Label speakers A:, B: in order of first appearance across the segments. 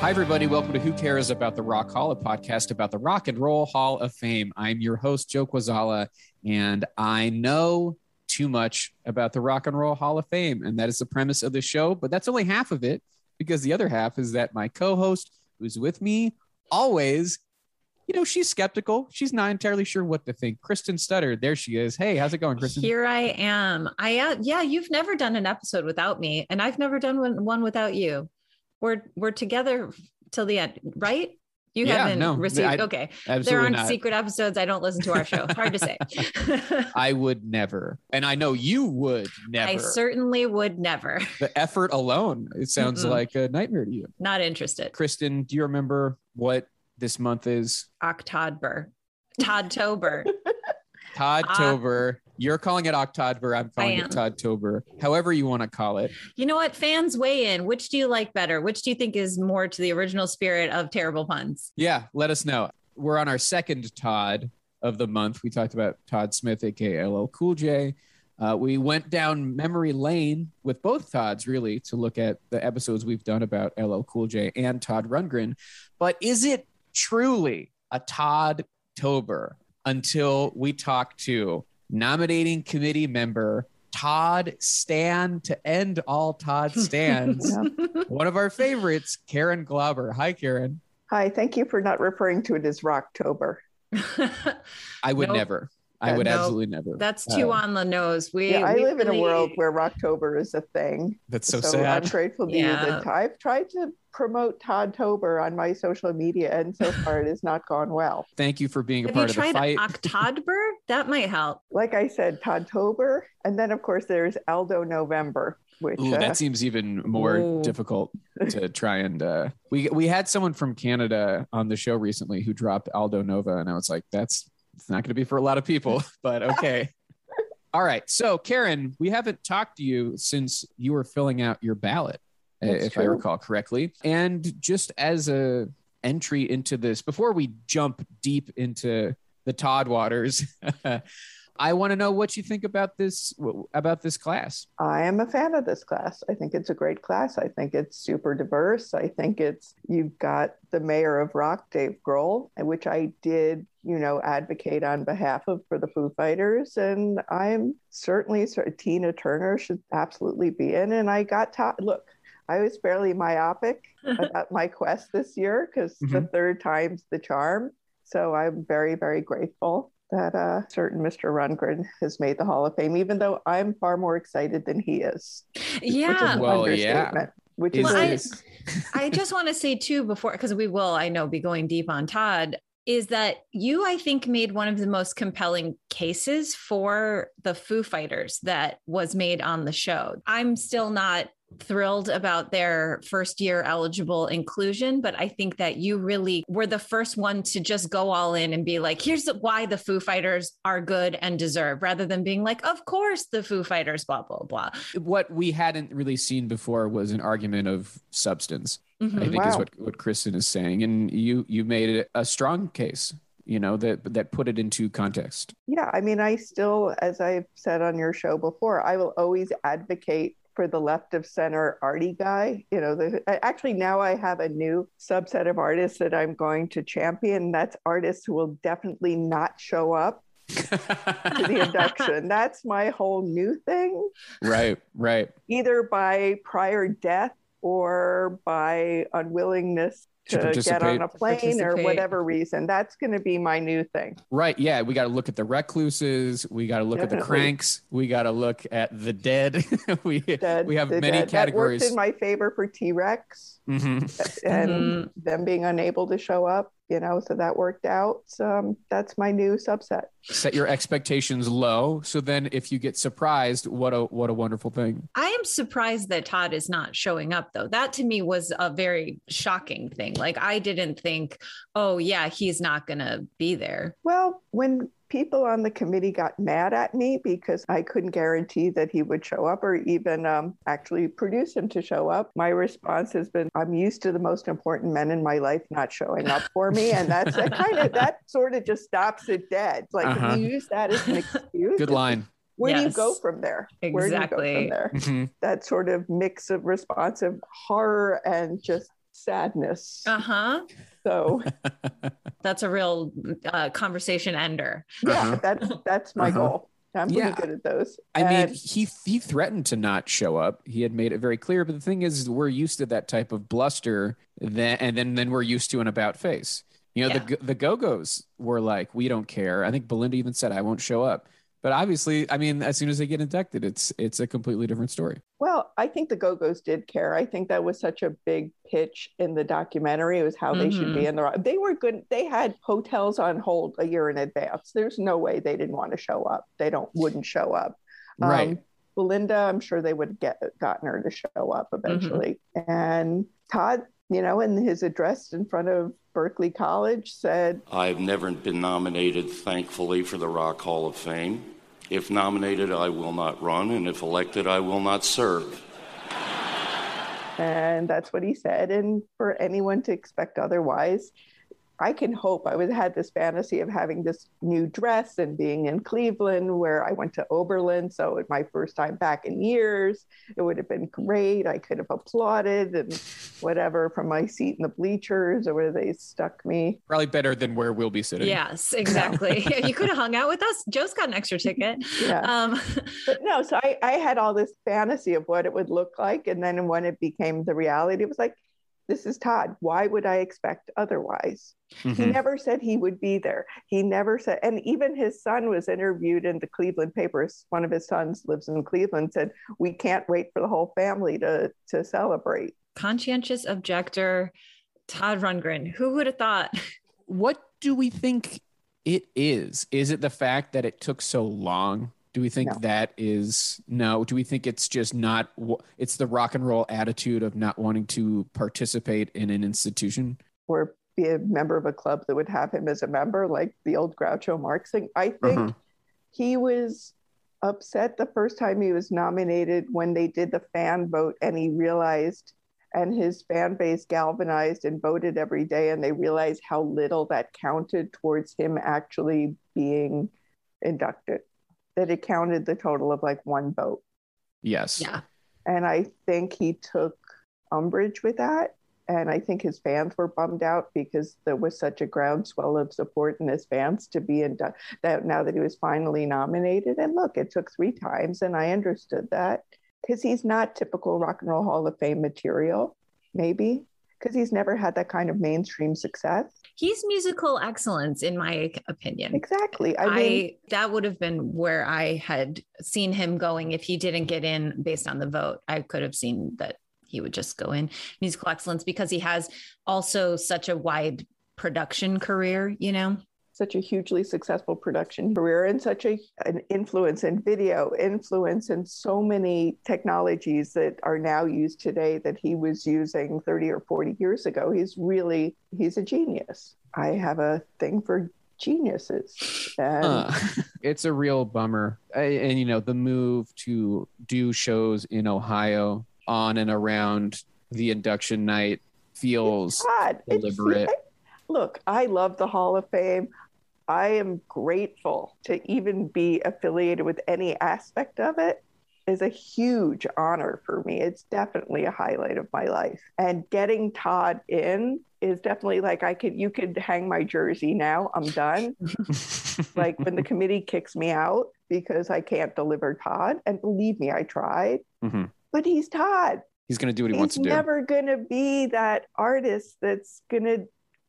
A: Hi, everybody. Welcome to Who Cares About the Rock Hall, a podcast about the Rock and Roll Hall of Fame. I'm your host, Joe Quazala, and I know too much about the Rock and Roll Hall of Fame. And that is the premise of the show, but that's only half of it because the other half is that my co host, who's with me always, you know, she's skeptical. She's not entirely sure what to think. Kristen Studard, there she is. Hey, how's it going, Kristen?
B: Here I am. I uh, yeah, you've never done an episode without me, and I've never done one, one without you we're we're together till the end, right? You
A: Yeah,
B: haven't
A: no,
B: received.
A: I-
B: okay, there aren't
A: not.
B: secret episodes. I don't listen to our show. Hard to say.
A: I would never. And I know you would never.
B: I certainly would never.
A: the effort alone, it sounds
B: Mm-mm.
A: like a nightmare to you.
B: Not interested.
A: Kristen, do you remember what this month is?
B: Octodber, Toddtober.
A: Toddtober. Ah, You're calling it October. I'm calling it Toddtober. However you want to call it.
B: you know what? Fans weigh in. Which do you like better? Which do you think is more to the original spirit of terrible puns?
A: Yeah, let us know. We're on our second Todd of the month. We talked about Todd Smith, aka LL Cool J. Uh, we went down memory lane with both Todds, really, to look at the episodes we've done about LL Cool J and Todd Rundgren. But is it truly a Todd Tober until we talk to nominating committee member Todd Stan to end all Todd stands? One of our favorites, Karen Glauber. Hi, Karen.
C: Hi, thank you for not referring to it as Rocktober.
A: I would
B: Nope.
A: never. I would
B: no,
A: absolutely never.
B: That's too
A: Uh,
B: on the nose. We,
C: Yeah, I
B: we
C: live in a world where Rocktober is a thing.
A: That's so, sad.
C: I'm grateful to
B: Yeah.
C: you that I've tried to promote Todd Tober on my social media, and so far it has not gone well.
A: Thank you for being a
B: Have you
A: part of the
B: tried
A: fight.
B: Octodber? That might help.
C: Like I said, Todd Tober, and then of course there's Aldo November, which
A: Ooh,
C: uh,
A: that seems even more
B: Ooh.
A: difficult to try and uh we we had someone from Canada on the show recently who dropped Aldo Nova and I was like that's it's not going to be for a lot of people but okay. All right. So Karen, we haven't talked to you since you were filling out your ballot
C: That's
A: if I recall correctly. And just as a entry into this before we jump deep into the Todd waters I want to know what you think about this about this class.
C: I am a fan of this class. I think it's a great class. I think it's super diverse. I think it's you've got the mayor of rock, Dave Grohl, which I did, you know, advocate on behalf of for the Foo Fighters, and I'm certainly sort of Tina Turner should absolutely be in. And I got to look. I was fairly myopic about my quest this year because the mm-hmm. third time's the charm. So I'm very, very grateful that uh, certain Mr. Rundgren has made the Hall of Fame, even though I'm far more excited than he is. Which is
B: Yeah.
C: an
A: Well, yeah.
C: Which
A: Is
C: is,
B: Well, I- I just want to say too before because we will, I know, be going deep on Todd. Is that you? I think made one of the most compelling cases for the Foo Fighters that was made on the show. I'm still not thrilled about their first year eligible inclusion, but I think that you really were the first one to just go all in and be like, here's why the Foo Fighters are good and deserve, rather than being like, of course the Foo Fighters, blah, blah, blah.
A: what we hadn't really seen before was an argument of substance. I
B: Mhm.
A: think is what what Kristen is saying, and you you made it a strong case. You know that that put it into context.
C: yeah, I mean, I still, as I've said on your show before, I will always advocate for the left of center arty guy. You know, the, actually now I have a new subset of artists that I'm going to champion. That's artists who will definitely not show up to the induction. That's my whole new thing.
A: right, right.
C: either by prior death or by unwillingness
A: To
C: to, get on a plane or whatever reason. That's going to be my new thing.
A: Right. Yeah. We got to look at the recluses. We got to look at the cranks. We got to look at the dead. we,
C: Dead-
A: we have
C: the
A: many
C: dead.
A: categories.
C: That worked in my favor for T Rex
A: Mhm.
C: and
B: Mhm.
C: them being unable to show up. you know, so that worked out. Um, that's my new subset.
A: Set your expectations low, so then if you get surprised, what a what a wonderful thing.
B: I am surprised that Todd is not showing up though. That to me was a very shocking thing. Like I didn't think, oh yeah, he's not going to be there.
C: Well, when people on the committee got mad at me because I couldn't guarantee that he would show up or even um, actually produce him to show up. My response has been, I'm used to the most important men in my life not showing up for me. And that's that kind of, that sort of just stops it dead. Like uh-huh. if you use that as an excuse.
A: Good line.
C: Where yes. do you go from there?
B: Exactly.
C: Where do you go from there? Mm-hmm. That sort of mix of responsive horror and just sadness.
B: Uh huh.
C: So
B: that's a real uh, conversation ender.
C: Yeah, uh-huh. that's that's my uh-huh. goal. I'm pretty good at those.
A: I and... mean, he he threatened to not show up. He had made it very clear. But the thing is, we're used to that type of bluster. Then and then then we're used to an about face. You know, yeah. the the Go Go's were like, we don't care. I think Belinda even said, I won't show up. But obviously, I mean, as soon as they get inducted, it's it's a completely different story.
C: Well, I think the Go Go's did care. I think that was such a big pitch in the documentary. It was how mm-hmm. they should be mm-hmm. in the. They were good. They had hotels on hold a year in advance. There's no way they didn't want to show up. They don't wouldn't show up.
A: Right. Um,
C: Belinda, I'm sure they would get gotten her to show up eventually. Mm-hmm. And Todd, you know, in his address in front of Berklee College said,
D: I've never been nominated, thankfully, for the Rock Hall of Fame. If nominated, I will not run, and if elected, I will not serve.
C: And that's what he said. And for anyone to expect otherwise, I can hope I was had this fantasy of having this new dress and being in Cleveland where I went to Oberlin. So it my first time back in years. It would have been great. I could have applauded and whatever from my seat in the bleachers or where they stuck me.
A: Probably better than where we'll be sitting.
B: Yes, exactly. you could have hung out with us. Joe's got an extra ticket.
C: Yeah. Um, but no, so I, I had all this fantasy of what it would look like. And then when it became the reality, it was like, this is Todd. Why would I expect otherwise? Mm-hmm. He never said he would be there. He never said, and even his son was interviewed in the Cleveland papers. One of his sons lives in Cleveland, said, We can't wait for the whole family to, to celebrate.
B: Conscientious objector, Todd Rundgren. Who would have thought?
A: What do we think it is? Is it the fact that it took so long? Do we think no. that is no? Do we think it's just not? It's the rock and roll attitude of not wanting to participate in an institution?
C: Or be a member of a club that would have him as a member, like the old Groucho Marx thing. I think uh-huh. he was upset the first time he was nominated when they did the fan vote and he realized and his fan base galvanized and voted every day and they realized how little that counted towards him actually being inducted that it counted the total of like one vote.
A: Yes.
B: Yeah.
C: And i think he took umbrage with that and I think his fans were bummed out because there was such a groundswell of support in his fans to be in that now that he was finally nominated. And look, it took three times, and I understood that because he's not typical Rock and Roll Hall of Fame material, maybe because he's never had that kind of mainstream success.
B: He's musical excellence, in my opinion.
C: Exactly. I, mean,
B: I that would have been where I had seen him going if he didn't get in based on the vote. I could have seen that he would just go in musical excellence because he has also such a wide production career, you know?
C: Such a hugely successful production career and such a, an influence in video, influence in so many technologies that are now used today that he was using 30 or 40 years ago. He's really, he's a genius. I have a thing for geniuses. And... Uh,
A: it's a real bummer. I, and, you know, the move to do shows in Ohio on and around the induction night feels God, deliberate.
C: look, I love the Hall of Fame. I am grateful to even be affiliated with any aspect of it is a huge honor for me. It's definitely a highlight of my life. And getting Todd in is definitely like I could you could hang my jersey now. I'm done. like when the committee kicks me out because I can't deliver Todd. And believe me, I tried. Mm-hmm but he's Todd.
A: He's going to do what he
C: he's
A: wants to
C: do. He's never going to be that artist that's going to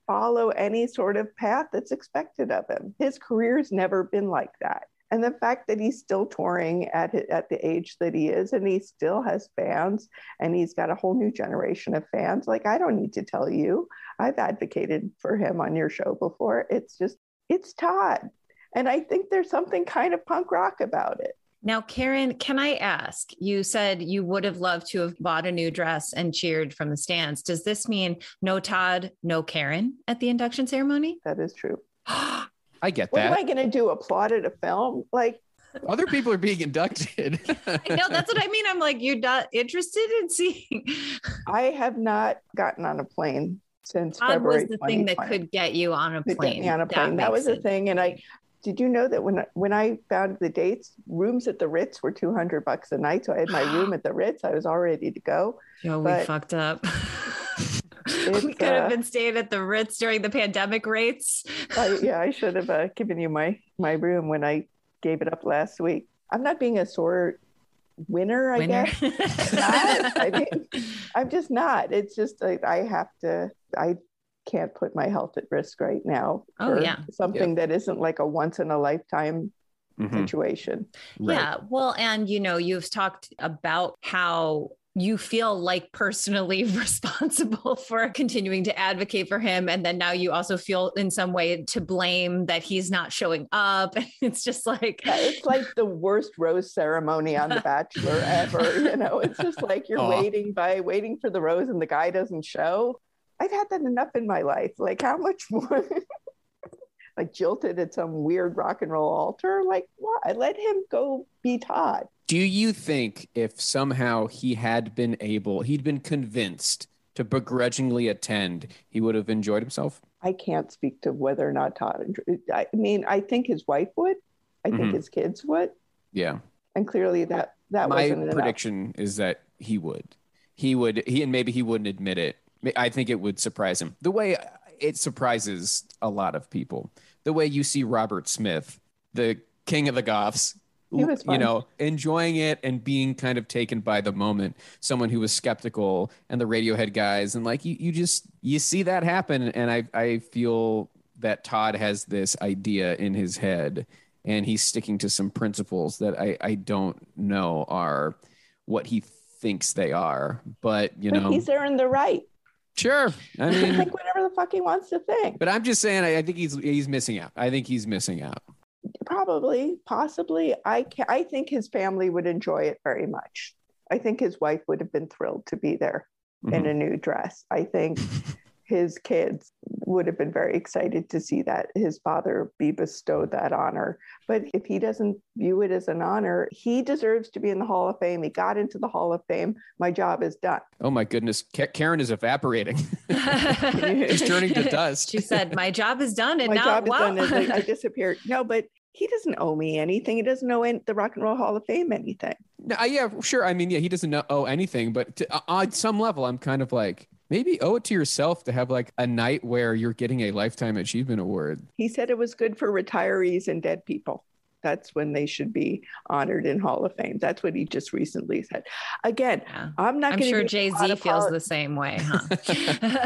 C: follow any sort of path that's expected of him. His career's never been like that. And the fact that he's still touring at at the age that he is, and he still has fans, and he's got a whole new generation of fans. Like I don't need to tell you, I've advocated for him on your show before. It's just it's Todd, and I think there's something kind of punk rock about it.
B: Now, Karen, can I ask? You said you would have loved to have bought a new dress and cheered from the stands. Does this mean no Todd, no Karen at the induction ceremony?
C: That is true.
A: I get that.
C: What am I going to do? Applaud at a film? Like,
A: Other people are being inducted.
B: I know that's what I mean. I'm like, you're not interested in seeing.
C: I have not gotten on a plane since
B: Todd
C: February.
B: was the thing that could get you on a plane.
C: get me on a plane. That,
B: makes
C: was a
B: it-
C: thing. And I did you know that when when I found the dates, rooms at the Ritz were two hundred bucks a night. So I had my room at the Ritz. I was all ready to go.
B: We
C: but-
B: fucked up. we could have
C: uh,
B: been staying at the Ritz during the pandemic rates.
C: I, yeah, I should have uh, given you my my room when I gave it up last week. I'm not being a sore winner, I
B: Winner.
C: guess. I mean, I'm just not. It's just like I have to. I can't put my health at risk right now
B: Oh,
C: for
B: yeah.
C: something that isn't like a once in a lifetime
A: Mhm.
C: situation.
A: Right.
B: Yeah. Well, and you know, you've talked about how you feel like personally responsible for continuing to advocate for him. And then now you also feel in some way to blame that he's not showing up. And it's just like,
C: Yeah, It's like the worst rose ceremony on The Bachelor ever. You know, it's just like you're
A: Aw.
C: waiting by waiting for the rose and the guy doesn't show. I've had that enough in my life. Like, how much more? like jilted at some weird rock and roll altar. Like, why? Let him go be Todd.
A: Do you think if somehow he had been able, he'd been convinced to begrudgingly attend, he would have enjoyed himself?
C: I can't speak to whether or not Todd. I mean, I think his wife would. I think
A: Mhm.
C: his kids would,
A: Yeah.
C: and clearly that that
A: My
C: wasn't enough.
A: prediction is that he would. He would, he, and maybe he wouldn't admit it. I think it would surprise him. The way it surprises a lot of people. The way you see Robert Smith, the king of the Goths, you know, enjoying it and being kind of taken by the moment. Someone who was skeptical and the Radiohead guys, and like you, you just you see that happen. And I, I feel that Todd has this idea in his head, and he's sticking to some principles that I, I don't know are what he thinks they are. But you
C: But
A: know,
C: he's earned the right
A: sure. I mean,
C: think whatever the fuck he wants to think.
A: but I'm just saying, I, I think he's he's missing out. I think he's missing out.
C: probably possibly i ca- i think his family would enjoy it very much i think his wife would have been thrilled to be there in
A: Mhm.
C: a new dress i think his kids would have been very excited to see that his father be bestowed that honor but if he doesn't view it as an honor he deserves to be in the hall of fame he got into the hall of fame my job is done
A: Oh my goodness, Ka- Karen is evaporating. She's turning to dust.
B: she said, My job is done. And
C: my
B: now,
C: job is done and I- i disappeared no but he doesn't owe me anything he doesn't owe any, the rock and roll hall of fame anything
A: No, uh, yeah, sure. I mean, yeah, he doesn't know, owe anything, but to, uh, on some level, I'm kind of like maybe owe it to yourself to have like a night where you're getting a lifetime achievement award.
C: He said it was good for retirees and dead people. That's when they should be honored in Hall of Fame. That's what he just recently said. Again,
B: Yeah.
C: I'm not
B: I'm
C: going
B: sure
C: to be
B: Jay Z feels
C: apolo-
B: the same way, huh?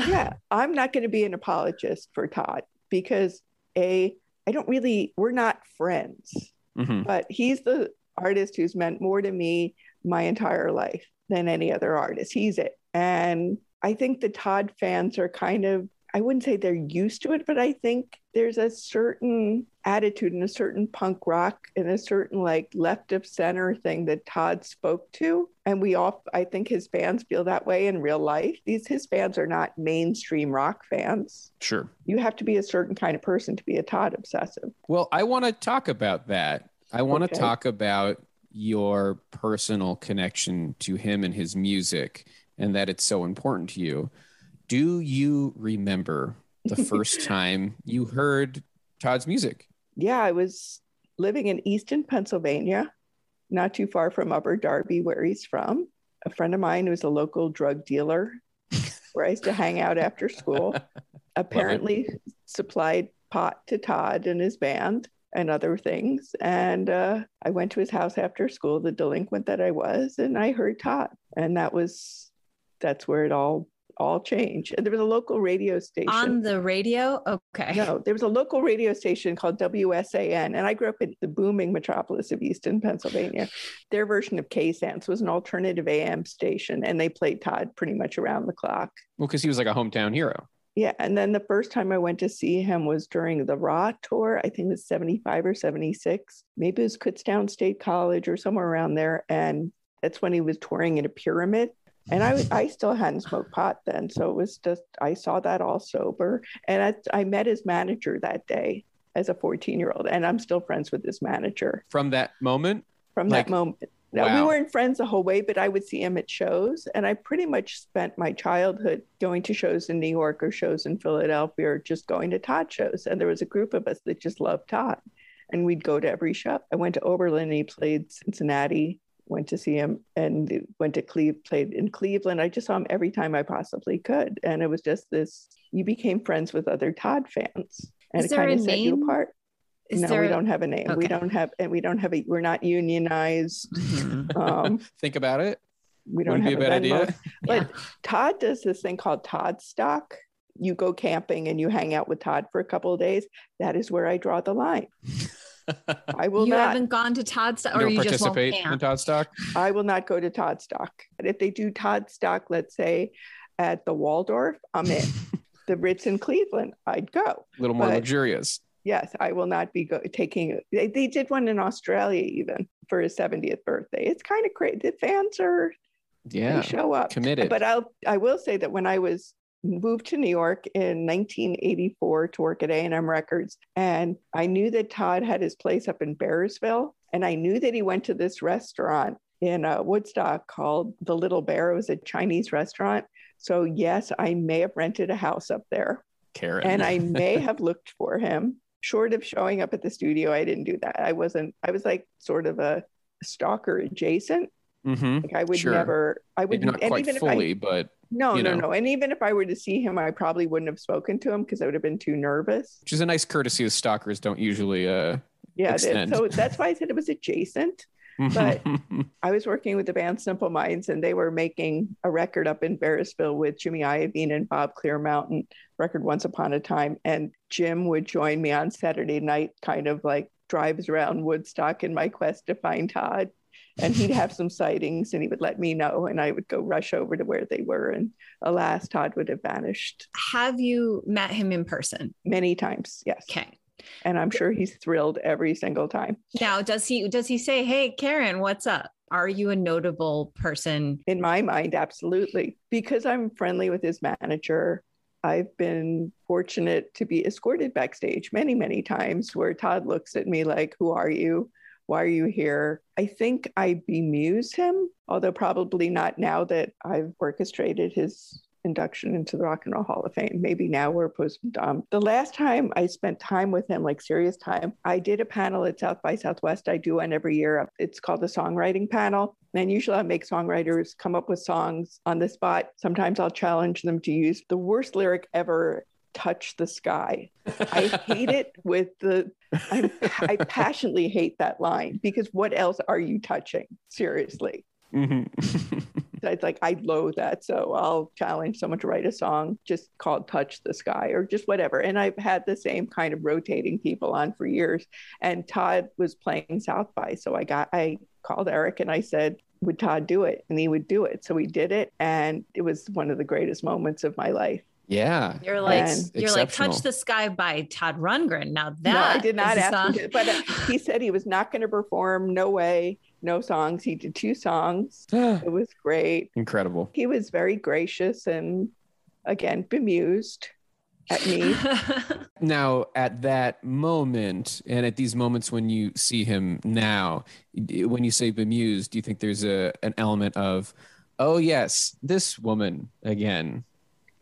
C: yeah, I'm not going to be an apologist for Todd because a I don't really we're not friends,
A: Mhm.
C: but he's the artist who's meant more to me my entire life than any other artist. He's it. And I think the Todd fans are kind of I wouldn't say they're used to it, but I think there's a certain attitude and a certain punk rock and a certain like left of center thing that Todd spoke to. And we all, I think his fans feel that way in real life. These, his fans are not mainstream rock fans.
A: Sure.
C: You have to be a certain kind of person to be a Todd obsessive.
A: Well, I want to talk about that. I want
C: Okay.
A: to talk about your personal connection to him and his music and that it's so important to you. Do you remember the first time you heard Todd's music?
C: Yeah, I was living in Easton, Pennsylvania, not too far from Upper Darby, where he's from. A friend of mine who's a local drug dealer, where I used to hang out after school, apparently supplied pot to Todd and his band and other things. And uh, I went to his house after school, the delinquent that I was, and I heard Todd. And that was, that's where it all all changed. And there was a local radio station.
B: On the radio? Okay.
C: No, there was a local radio station called WSAN, and I grew up in the booming metropolis of Easton, Pennsylvania. Their version of KSAN's was an alternative AM station, and they played Todd pretty much around the clock.
A: Well, because he was like a hometown hero.
C: Yeah, and then the first time I went to see him was during the Ra tour. I think it was 75 or 76. Maybe it was Kutztown State College or somewhere around there. And that's when he was touring in a pyramid. And I, I still hadn't smoked pot then. So it was just, I saw that all sober. And I, I met his manager that day as a 14 year old. And I'm still friends with his manager
A: From that moment,
C: from
A: Like,
C: that moment. Now,
A: wow.
C: we weren't friends the whole way, but I would see him at shows. And I pretty much spent my childhood going to shows in New York or shows in Philadelphia or just going to Todd shows. And there was a group of us that just loved Todd. And we'd go to every show. I went to Oberlin, he played Cincinnati, went to see him, and went to Cleve, played in Cleveland. I just saw him every time I possibly could. And it was just this you became friends with other Todd fans. And
B: Is
C: it kind
B: a
C: of set you apart.
B: Is
C: no, we
B: a-
C: don't have a name. We don't have, and we don't have a. We're not unionized. Um,
A: think about it.
C: we don't
A: Wouldn't be
C: have
A: a bad
C: Venmo.
A: idea.
C: But Todd does this thing called Todd Stock. You go camping and you hang out with Todd for a couple of days. That is where I draw the line. I will
B: you
C: not.
B: haven't gone to Todd's
A: You
B: or
A: don't
B: you just won't
A: participate in
B: camp?
A: Todd Stock.
C: I will not go to Todd Stock. But if they do Todd Stock, let's say at the Waldorf, I'm in. the Ritz in Cleveland, I'd go.
A: A little more
C: But-
A: luxurious.
C: Yes, I will not be go- taking. They, they did one in Australia even for his 70th birthday. It's kind of crazy. The fans are
A: Yeah.
C: they show up.
A: Committed.
C: But I'll I will say that when I was moved to New York in 1984 to work at A&M Records, and I knew that Todd had his place up in Bearsville, and I knew that he went to this restaurant in uh, Woodstock called the Little Bear. It was a Chinese restaurant. So yes, I may have rented a house up there,
A: Karen.
C: and I may have looked for him. Short of showing up at the studio, I didn't do that. I wasn't. I was like sort of a stalker adjacent.
A: Hmm
C: Like I would
A: Sure.
C: never. I would
A: Maybe not
C: and
A: quite
C: even if I
A: fully, but
C: no,
A: you
C: no,
A: know.
C: no. And even if I were to see him, I probably wouldn't have spoken to him because I would have been too nervous.
A: which is a nice courtesy that stalkers don't usually uh
C: Yeah. So that's why I said it was adjacent. But- I was working with the band Simple Minds, and they were making a record up in Bearsville with Jimmy Iovine and Bob Clearmountain, record Once Upon a Time. And Jim would join me on Saturday night, kind of like drives around Woodstock in my quest to find Todd. And he'd have some sightings and he would let me know, and I would go rush over to where they were. And alas, Todd would have vanished
B: Have you met him in person?
C: many times. Yes.
B: Okay.
C: And I'm sure he's thrilled every single time.
B: Now, does he does he say, "Hey, Karen, what's up? Are you a notable person?"
C: In my mind, absolutely. Because I'm friendly with his manager, I've been fortunate to be escorted backstage many, many times where Todd looks at me like, Who are you? Why are you here? I think I bemuse him, although probably not now that I've orchestrated his induction into the Rock and Roll Hall of Fame. Maybe now we're post um, The last time I spent time with him, like serious time, I did a panel at South by Southwest. I do one every year. It's called the Songwriting Panel. And usually I make songwriters come up with songs on the spot. Sometimes I'll challenge them to use the worst lyric ever touch the sky. I hate it with the, I'm, I passionately hate that line because what else are you touching? Seriously.
A: Mhm.
C: It's like I loathe that. So I'll challenge someone to write a song just called Touch the Sky or just whatever. And I've had the same kind of rotating people on for years. And Todd was playing South by. So I got I called Eric and I said, would Todd do it? And he would do it. So he did it. And it was one of the greatest moments of my life.
A: Yeah.
B: You're like
C: And-
B: you're like "Touch the Sky" by Todd Rundgren. Now that
C: no, I did not
B: is
C: ask him to, but uh, he said he was not going to perform. No way, no songs. He did two songs. It was great.
A: Incredible.
C: He was very gracious and again bemused at me.
A: Now, at that moment, and at these moments when you see him now, when you say bemused, do you think there's a an element of, oh yes, this woman again,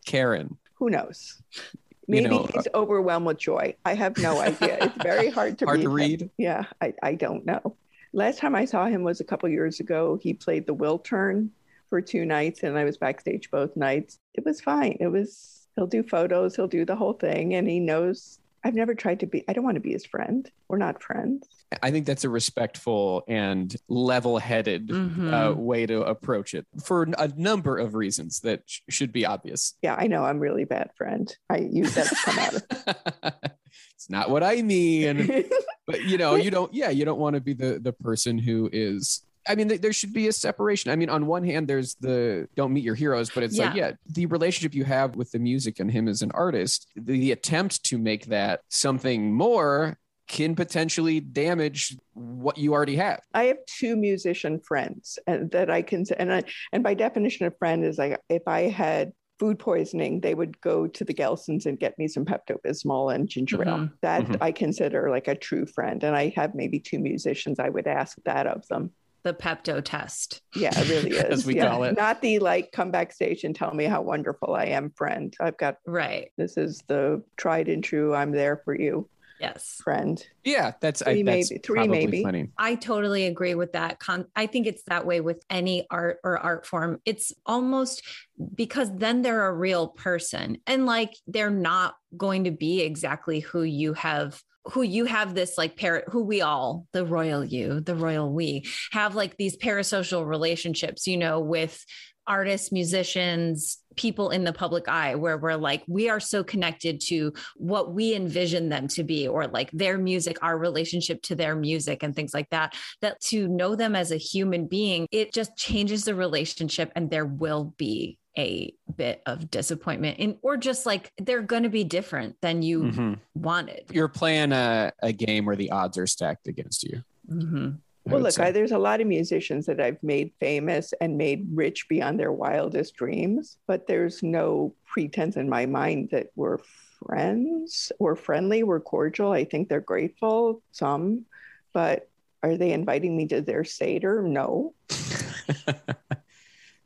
A: Karen?
C: Who knows?
A: You
C: Maybe
A: know, uh,
C: he's overwhelmed with joy. I have no idea. It's very hard to
A: Hard
C: read.
A: to read.
C: Yeah, I, I don't know. Last time I saw him was a couple years ago. He played the Wiltern for two nights, and I was backstage both nights. It was fine. It was. He'll do photos. He'll do the whole thing, and he knows I've never tried to be. I don't want to be his friend. We're not friends.
A: I think that's a respectful and level-headed
B: Mhm.
A: uh, way to approach it for a number of reasons that sh- should be obvious.
C: Yeah, I know. I'm really bad friend. I use that to come out of.
A: it's not what I mean. but you know you don't yeah you don't want to be the the person who is i mean th- there should be a separation i mean on one hand there's the don't meet your heroes but it's like
B: Yeah.
A: yeah the relationship you have with the music and him as an artist the, the attempt to make that something more can potentially damage what you already have
C: I have two musician friends and that I can and I, and by definition a friend is like if I had food poisoning, they would go to the Gelsons and get me some Pepto Bismol and ginger ale.
B: Mhm.
C: That
A: Mhm.
C: I consider like a true friend. And I have maybe two musicians. I would ask that of them.
B: The Pepto test.
C: Yeah, it really is.
A: As we
C: yeah.
A: call it.
C: Not the like come backstage and tell me how wonderful I am friend. I've got
B: Right.
C: this is the tried and true. I'm there for you
B: Yes.
C: friend.
A: yeah that's I,
C: Three
A: that's
C: maybe- three maybe.
A: plenty.
B: I totally agree with that. Con- I think it's that way with any art or art form. It's almost because then they're a real person and like they're not going to be exactly who you have who you have this like par who we all the royal you the royal we have like these parasocial relationships you know with artists musicians people in the public eye where we're like we are so connected to what we envision them to be or like their music our relationship to their music and things like that that to know them as a human being it just changes the relationship and there will be a bit of disappointment in or just like they're going to be different than you
A: Mhm.
B: wanted
A: you're playing a, a game where the odds are stacked against you
B: Mhm.
A: I
C: Well, look. I, there's a lot of musicians that I've made famous and made rich beyond their wildest dreams, but there's no pretense in my mind that we're friends, we're friendly, we're cordial. I think they're grateful, some, but are they inviting me to their Seder? No.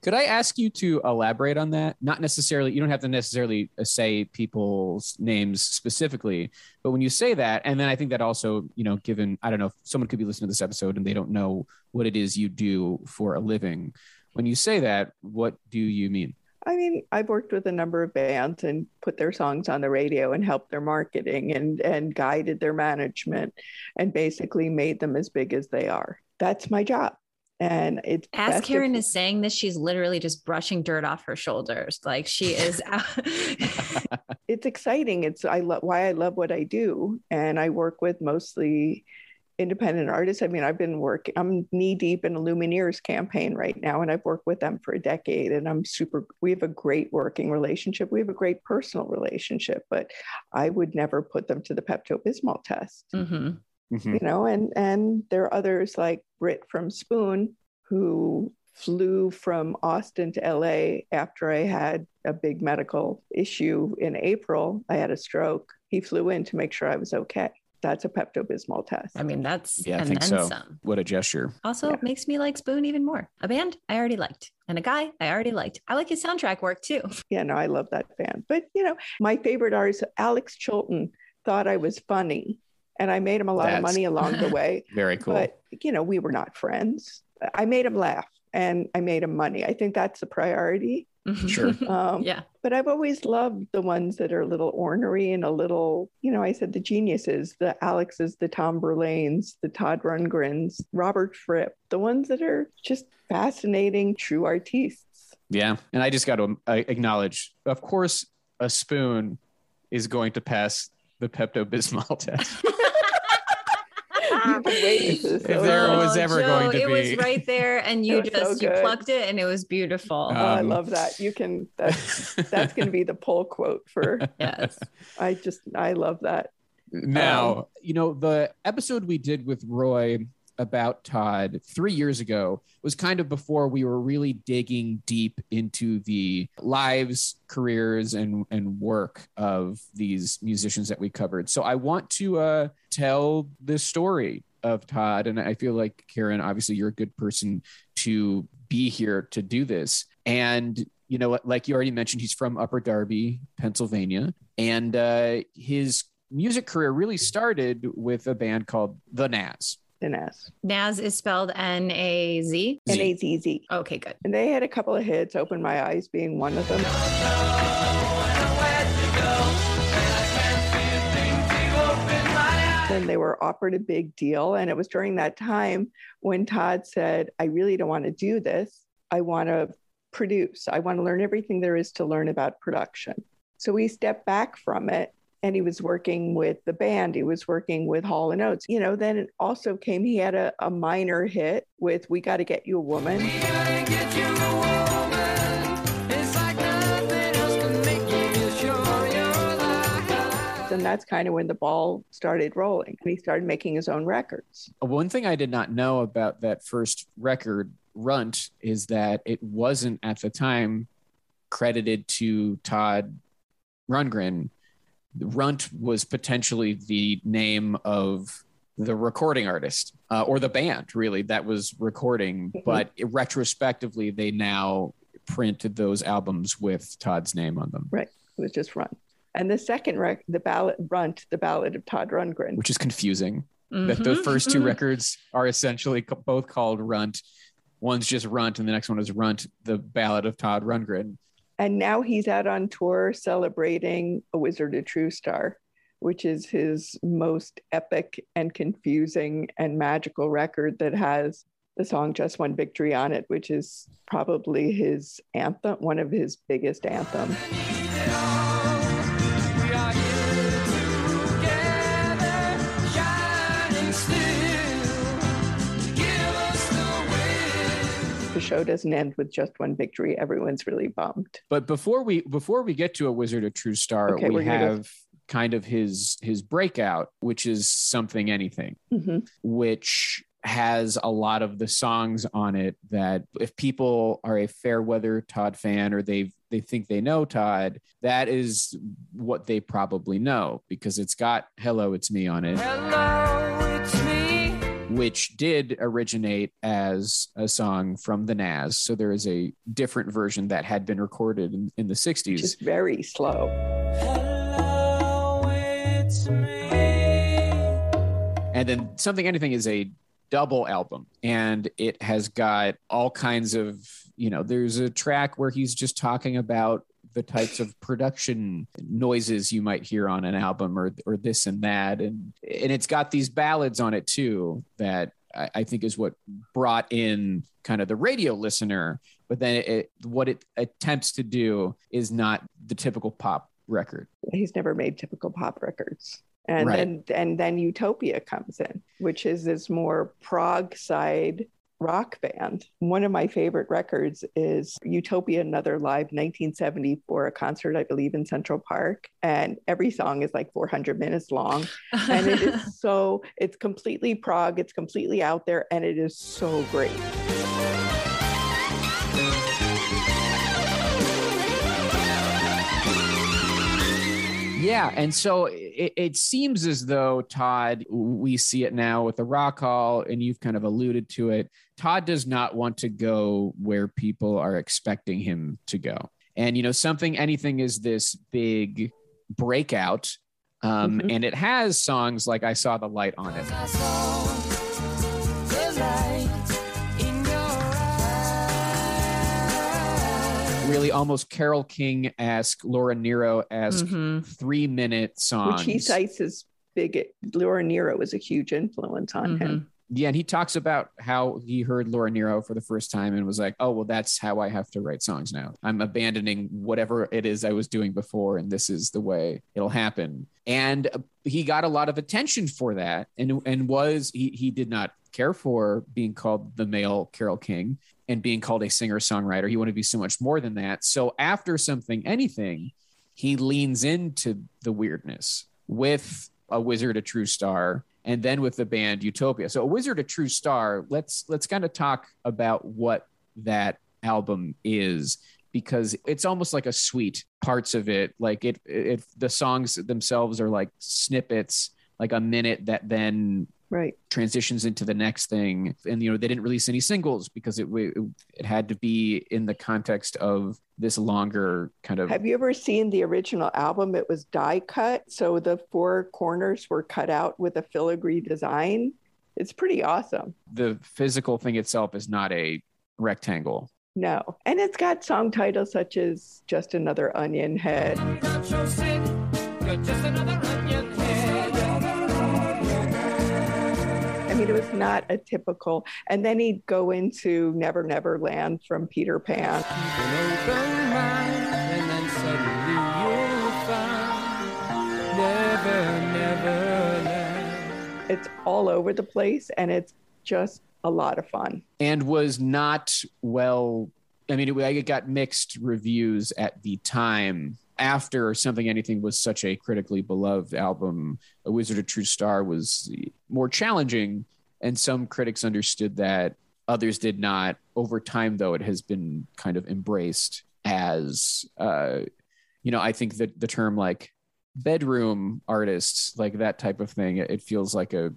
A: Could I ask you to elaborate on that? Not necessarily, you don't have to necessarily uh, say people's names specifically, but when you say that, and then I think that also, you know, given, I don't know, if someone could be listening to this episode and they don't know what it is you do for a living. When you say that, what do you mean?
C: I mean, I've worked with a number of bands and put their songs on the radio and helped their marketing and, and guided their management and basically made them as big as they are. That's my job. And it's
B: As
C: best if-
B: Karen is saying this, she's literally just brushing dirt off her shoulders. Like she is.
C: it's exciting. It's I love why I love what I do, and I work with mostly independent artists. I mean, I've been working. I'm knee deep in a Lumineers campaign right now, and I've worked with them for a decade. And I'm super. We have a great working relationship. We have a great personal relationship, but I would never put them to the Pepto Bismol test.
B: Mhm.
A: Mhm.
C: You know, and and there are others like Britt from Spoon who flew from Austin to LA after I had a big medical issue in April. I had a stroke. He flew in to make sure I was okay. That's a Pepto Bismol test.
B: I mean, that's
A: Yeah, I
B: and
A: think
B: then
A: so.
B: some.
A: What a gesture.
B: Also,
C: Yeah.
B: makes me like Spoon even more. A band I already liked, and a guy I already liked. I like his soundtrack work too.
C: Yeah, no, I love that band. But, you know, my favorite artist, Alex Chilton, thought I was funny. And I made him a lot
A: That's-
C: of money along the way.
A: Very cool.
C: But, you know, we were not friends. I made him laugh and I made him money. I think that's a priority.
A: Sure.
C: Um,
B: yeah.
C: But I've always loved the ones that are a little ornery and a little, you know, I said the geniuses, the Alexes, the Tom Verlaines, the Todd Rundgrens, Robert Fripp, the ones that are just fascinating, true artists.
A: Yeah. And I just got to uh, acknowledge, of course, a spoon is going to pass the Pepto Bismol test.
C: You've been waiting for this.
A: If there
C: long.
A: was ever going to
B: it
A: be-
B: was right there, and you
C: It was so
B: just you plucked it, and it was beautiful.
C: Oh, I
A: Um,
C: love that. You can, that's, that's going to be the pull quote for,
B: yes.
C: I just, I love that.
A: Now,
C: Um,
A: you know, the episode we did with Roy about Todd three years ago was kind of before we were really digging deep into the lives, careers, and, and work of these musicians that we covered. So I want to uh, tell the story of Todd. And I feel like, Karen, obviously, you're a good person to be here to do this. And you know, like you already mentioned, he's from Upper Darby, Pennsylvania, and uh, his music career really started with a band called The
C: Nazz. S.
B: Naz is spelled N A Z.
C: N A Z Z.
B: Okay, good.
C: And they had a couple of hits, Open My Eyes being one of them. and they were offered a big deal. And it was during that time when Todd said, I really don't want to do this. I want to produce. I want to learn everything there is to learn about production. So we stepped back from it and he was working with the band. He was working with Hall and Oates. You know, then it also came, he had a, a minor hit with We Gotta Get You a Woman. and that's kind of when the ball started rolling and he started making his own records.
A: One thing I did not know about that first record, Runt, is that it wasn't at the time credited to Todd Rundgren. Runt was potentially the name of the recording artist uh, or the band, really, that was recording. Mm-hmm. But retrospectively, they now printed those albums with Todd's name on them.
C: Right. It was just Runt. And the second rec, the ballad Runt, the ballad of Todd Rundgren,
A: which is confusing. Mm-hmm. That the first 2 mm-hmm. records are essentially co- both called Runt. One's just Runt, and the next one is Runt, the ballad of Todd Rundgren.
C: And now he's out on tour celebrating A Wizard, a True Star, which is his most epic and confusing and magical record that has the song Just One Victory on it, which is probably his anthem, one of his biggest anthems. The show doesn't end with just one victory, everyone's really bummed.
A: But before we before we get to a Wizard of True Star, okay, we have go. kind of his his breakout, which is something anything, mm-hmm. which has a lot of the songs on it that if people are a fair weather Todd fan or they they think they know Todd, that is what they probably know because it's got "Hello, It's Me" on it. Hello, it's me which did originate as a song from the Nazz. So there is a different version that had been recorded in, in the 60s.
C: Just very slow.
A: hello and then Something Anything is a double album and it has got all kinds of you know there's a track where he's just talking about the types of production noises you might hear on an album or or this and that. And and it's got these ballads on it too that I, I think is what brought in kind of the radio listener. But then it, what it attempts to do is not the typical pop record.
C: He's never made typical pop records. And right. then and then utopia comes in which is this more prog side rock band. One of my favorite records is Utopia Another Live 1974, a concert, I believe, in Central Park. And every song is like 400 minutes long. And it is so, it's completely prog, it's completely out there, and it is so great.
A: Yeah, and so it, it, seems as though Todd, we see it now with the Rock Hall, and you've kind of alluded to it. Todd does not want to go where people are expecting him to go, and you know something, anything is this big breakout, um, mm-hmm. and it has songs like "I Saw the Light" on it. Really almost Carole King esque, Laura Nyro esque mm-hmm. three minute songs.
C: Which he cites as big. Laura Nyro was a huge influence on mm-hmm. him.
A: Yeah, and he talks about how he heard Laura Nyro for the first time and was like, "Oh, well, that's how I have to write songs now. I'm abandoning whatever it is I was doing before, and this is the way it'll happen." And he got a lot of attention for that, and and was he he did not care for being called the male Carole King and being called a singer songwriter. He wanted to be so much more than that. So after something, anything, he leans into the weirdness with a wizard, a true star, and then with the band Utopia. So a wizard, a true star. Let's let's kind of talk about what that album is because it's almost like a suite parts of it like it if the songs themselves are like snippets like a minute that then
C: right.
A: transitions into the next thing. And you know they didn't release any singles because it it had to be in the context of this longer kind of
C: have you ever seen the original album? It was die cut. So the four corners were cut out with a filigree design. It's pretty awesome.
A: The physical thing itself is not a rectangle.
C: No. And it's got song titles such as just another onion head mean, it was not a typical. And then he'd go into Never Never Land from Peter Pan. It's all over the place and it's just a lot of fun.
A: And was not well. I mean, it, it got mixed reviews at the time after something anything was such a critically beloved album a wizard of true star was more challenging and some critics understood that others did not over time though it has been kind of embraced as uh, you know i think that the term like bedroom artists like that type of thing it feels like a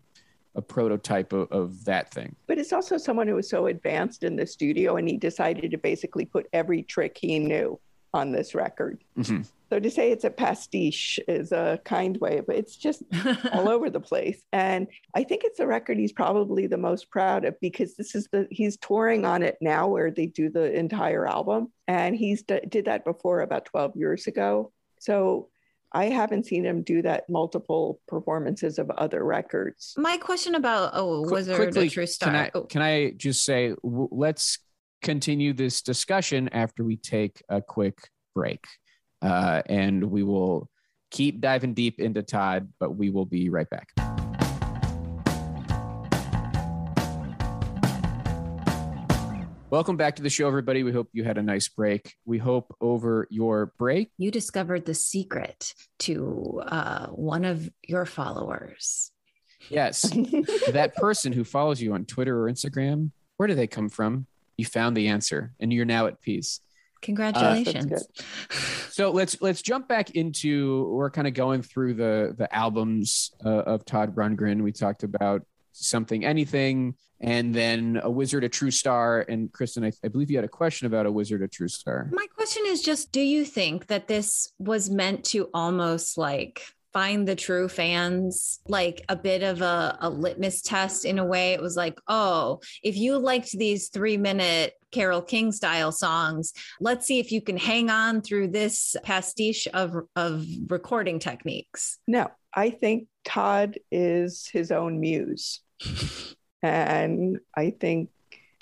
A: a prototype of, of, that thing.
C: But it's also someone who was so advanced in the studio and he decided to basically put every trick he knew on this record. Mm-hmm. So to say it's a pastiche is a kind way, but it's just all over the place. And I think it's a record he's probably the most proud of because this is the he's touring on it now where they do the entire album, and he's d- did that before about 12 years ago. So I haven't seen him do that multiple performances of other records.
B: My question about oh, Wizard Quickly, a True Star.
A: Can I,
B: oh.
A: can I just say w- let's continue this discussion after we take a quick break. Uh, and we will keep diving deep into Todd, but we will be right back. Welcome back to the show, everybody. We hope you had a nice break. We hope over your break,
B: you discovered the secret to uh, one of your followers.
A: Yes, that person who follows you on Twitter or Instagram, where do they come from? You found the answer and you're now at peace.
B: Congratulations.
A: Uh, so let's let's jump back into we're kind of going through the the albums uh, of Todd Rundgren. We talked about something anything and then a wizard a true star and kristen I, I, believe you had a question about a wizard a true star
B: my question is just do you think that this was meant to almost like find the true fans like a bit of a, a, litmus test in a way. It was like oh if you liked these three minute Carole King style songs let's see if you can hang on through this pastiche of, of recording techniques.
C: No i think todd is his own muse. And i think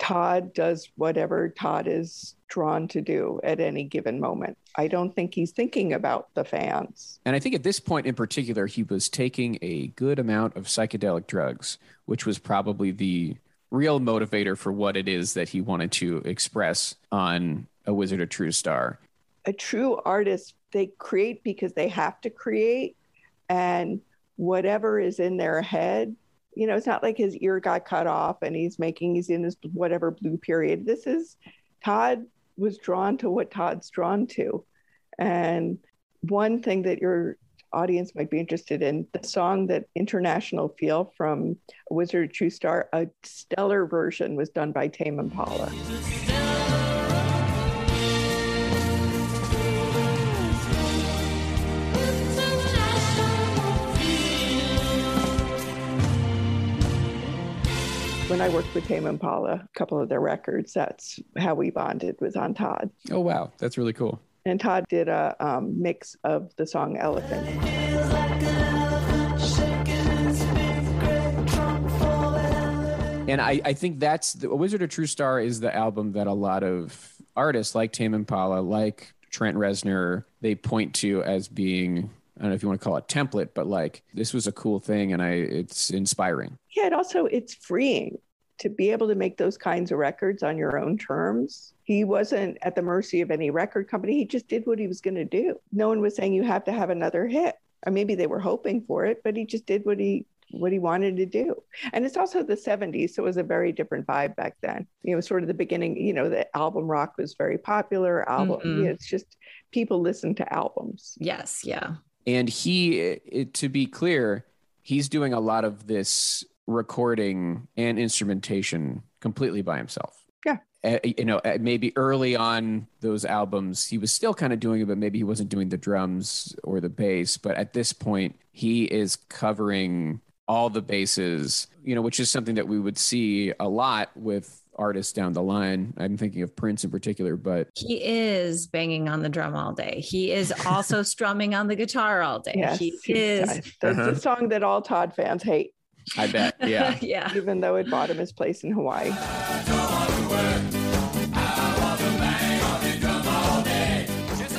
C: todd does whatever todd is drawn to do at any given moment. I don't think he's thinking about the fans.
A: And I think at this point in particular, he was taking a good amount of psychedelic drugs, which was probably the real motivator for what it is that he wanted to express on A Wizard of True Star.
C: A true artist, they create because they have to create, and whatever is in their head you know, it's not like his ear got cut off and he's making, he's in his whatever blue period. This is Todd was drawn to what Todd's drawn to. And one thing that your audience might be interested in the song that International Feel from Wizard of True Star, a stellar version was done by Tame Impala. When I worked with Tame Impala, a couple of their records, that's how we bonded was on Todd.
A: Oh, wow. That's really cool.
C: And Todd did a um, mix of the song Elephant.
A: And I, I think that's the Wizard of True Star is the album that a lot of artists like Tame Impala, like Trent Reznor, they point to as being I don't know if you want to call it template, but like this was a cool thing and I it's inspiring.
C: Yeah, and also it's freeing to be able to make those kinds of records on your own terms. He wasn't at the mercy of any record company. He just did what he was going to do. No one was saying you have to have another hit. Or maybe they were hoping for it, but he just did what he what he wanted to do. And it's also the 70s, so it was a very different vibe back then. You know, sort of the beginning, you know, the album rock was very popular. Album, mm-hmm. you know, it's just people listen to albums.
B: Yes, yeah.
A: And he, it, to be clear, he's doing a lot of this recording and instrumentation completely by himself.
C: Yeah.
A: Uh, you know, uh, maybe early on those albums, he was still kind of doing it, but maybe he wasn't doing the drums or the bass. But at this point, he is covering all the bases, you know, which is something that we would see a lot with artists down the line. I'm thinking of Prince in particular, but
B: he is banging on the drum all day. He is also strumming on the guitar all day. Yes, he is.
C: That's uh-huh. the song that all Todd fans hate.
A: I bet. Yeah.
B: yeah.
C: even though it bought him his place in Hawaii.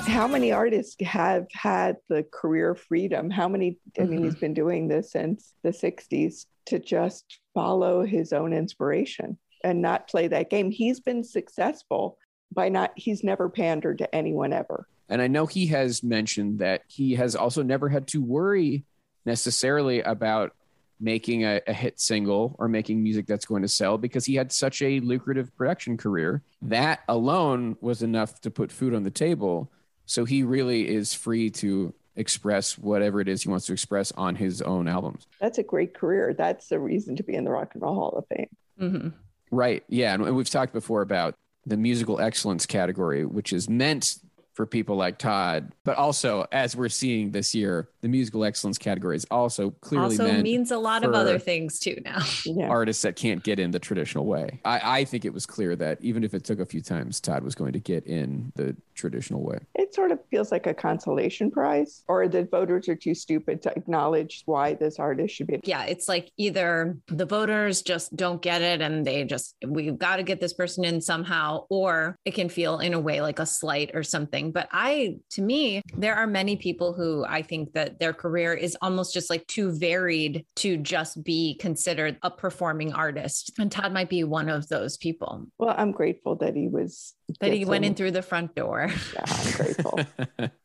C: How many artists have had the career freedom? How many, I mean, he's been doing this since the 60s to just follow his own inspiration and not play that game. He's been successful by not, he's never pandered to anyone ever.
A: And I know he has mentioned that he has also never had to worry necessarily about making a, a, hit single or making music that's going to sell because he had such a lucrative production career. That alone was enough to put food on the table. So he really is free to express whatever it is he wants to express on his own albums.
C: That's a great career. That's the reason to be in the Rock and Roll Hall of Fame.
B: Mm-hmm.
A: Right. Yeah. And we've talked before about the musical excellence category, which is meant for people like Todd, but also as we're seeing this year, the musical excellence category is also clearly
B: also
A: meant
B: means a lot of other things too now.
C: Yeah.
A: artists that can't get in the traditional way. I, I think it was clear that even if it took a few times, Todd was going to get in the traditional way.
C: It sort of feels like a consolation prize, or that voters are too stupid to acknowledge why this artist should be.
B: Yeah, it's like either the voters just don't get it and they just, we've got to get this person in somehow, or it can feel in a way like a slight or something. But I, to me, there are many people who I think that their career is almost just like too varied to just be considered a performing artist. And Todd might be one of those people
C: Well, I'm grateful that he was.
B: that he went in
C: in.
B: through the front door.
C: Yeah, I'm grateful.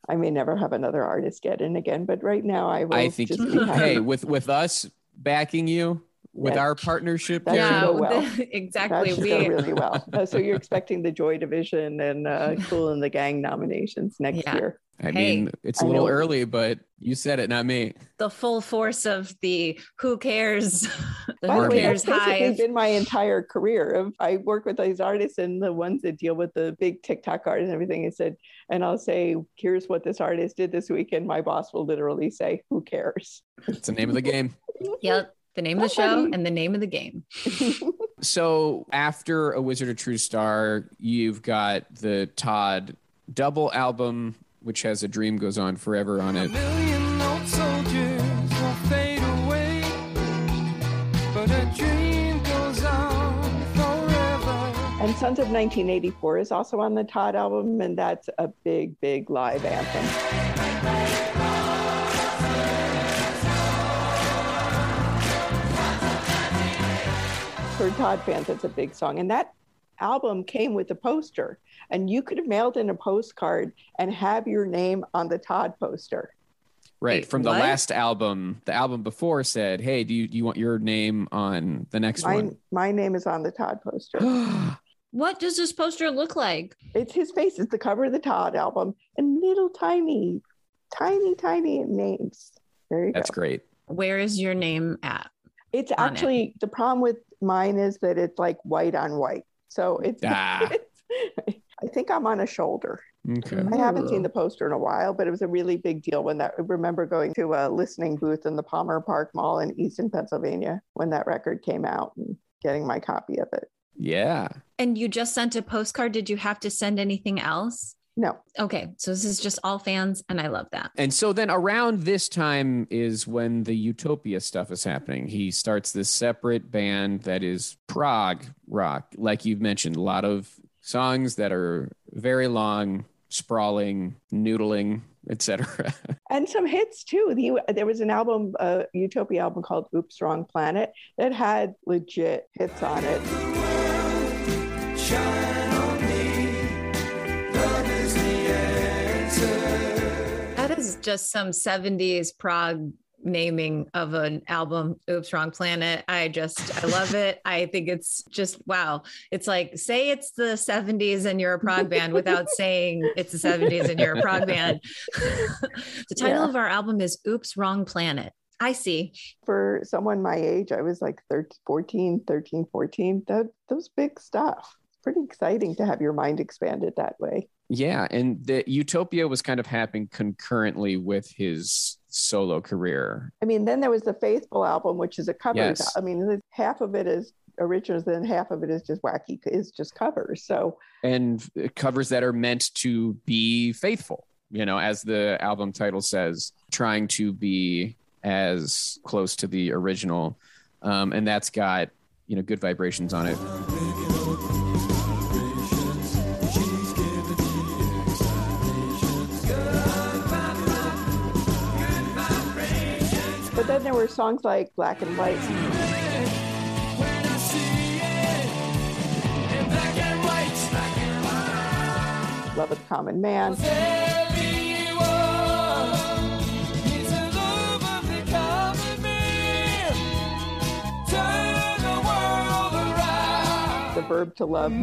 C: I may never have another artist get in again, but right now I will
A: I think,
C: just be
A: hey, with with us backing you with
C: Yeah.
A: our partnership,
C: That
B: yeah,
C: go well.
B: exactly.
C: That
B: We,
C: go really well. Uh, so you're expecting the Joy Division and uh, Cool and the Gang nominations next
B: Yeah.
C: year.
A: I
B: Hey.
A: mean, it's a
C: I
A: little
C: know.
A: early, but you said it, not me.
B: the full force of the who cares, the
C: By
B: who
C: way,
B: cares
C: that's basically
B: hive.
C: been my entire career. I work with these artists and the ones that deal with the big TikTok artists and everything. I said, and I'll say, "Here's what this artist did this week," and my boss will literally say, "Who cares?"
A: It's the name of the game.
B: Yep. The name of the show and the name of the game.
A: So after A Wizard of True Star, you've got the Todd double album, which has A Dream Goes On Forever on it.
E: million old soldiers will fade away, but a dream goes on forever.
C: and Sons of 1984 is also on the Todd album, and that's a big, big live anthem. For Todd fans, it's a big song, and that album came with a poster, and you could have mailed in a postcard and have your name on the Todd poster.
A: Right.
B: Wait,
A: from the
B: what?
A: last album, the album before said, Hey, do you, do you want your name on the next
C: My,
A: one?
C: my name is on the Todd poster.
B: What does this poster look like?
C: It's his face. It's the cover of the Todd album, and little tiny, tiny, tiny names. There you
A: That's
C: go.
A: great.
B: Where is your name at?
C: It's
B: on it.
C: actually the problem with mine is that it's like white on white. So it's,
A: Ah.
C: it's I think I'm on a shoulder.
A: Okay.
C: I haven't seen the poster in a while, but it was a really big deal when that. I remember going to a listening booth in the Palmer Park Mall in Easton, Pennsylvania, when that record came out and getting my copy of it.
A: Yeah.
B: And you just sent a postcard. Did you have to send anything else?
C: No,
B: Okay. So this is just all fans, and I love that.
A: And so then around this time is when the Utopia stuff is happening. He starts this separate band that is prog rock. Like you've mentioned, a lot of songs that are very long, sprawling, noodling, etc.
C: and some hits too. He, there was an album, a Utopia album called "Oops, Wrong Planet" that had legit hits on it.
B: Just some 70s prog naming of an album oops wrong planet i just i love it i think it's just wow it's like say it's the 70s and you're a prog band without saying it's the 70s and you're a prog band the title
C: Yeah.
B: of our album is oops wrong planet i see
C: For someone my age, I was like 13, 14, 13, 14. That, those big stuff. It's pretty exciting to have your mind expanded that way.
A: Yeah. And the Utopia was kind of happening concurrently with his solo career.
C: I mean, then there was the Faithful album, which is a cover
A: Yes.
C: I mean, half of it is originals, then half of it is just wacky, is just covers. So
A: and covers that are meant to be faithful, you know, as the album title says, trying to be as close to the original. um, and that's got you know good vibrations on it.
C: But then there were songs like Black and White. Love of the Common Man.
E: The
C: Verb to Love.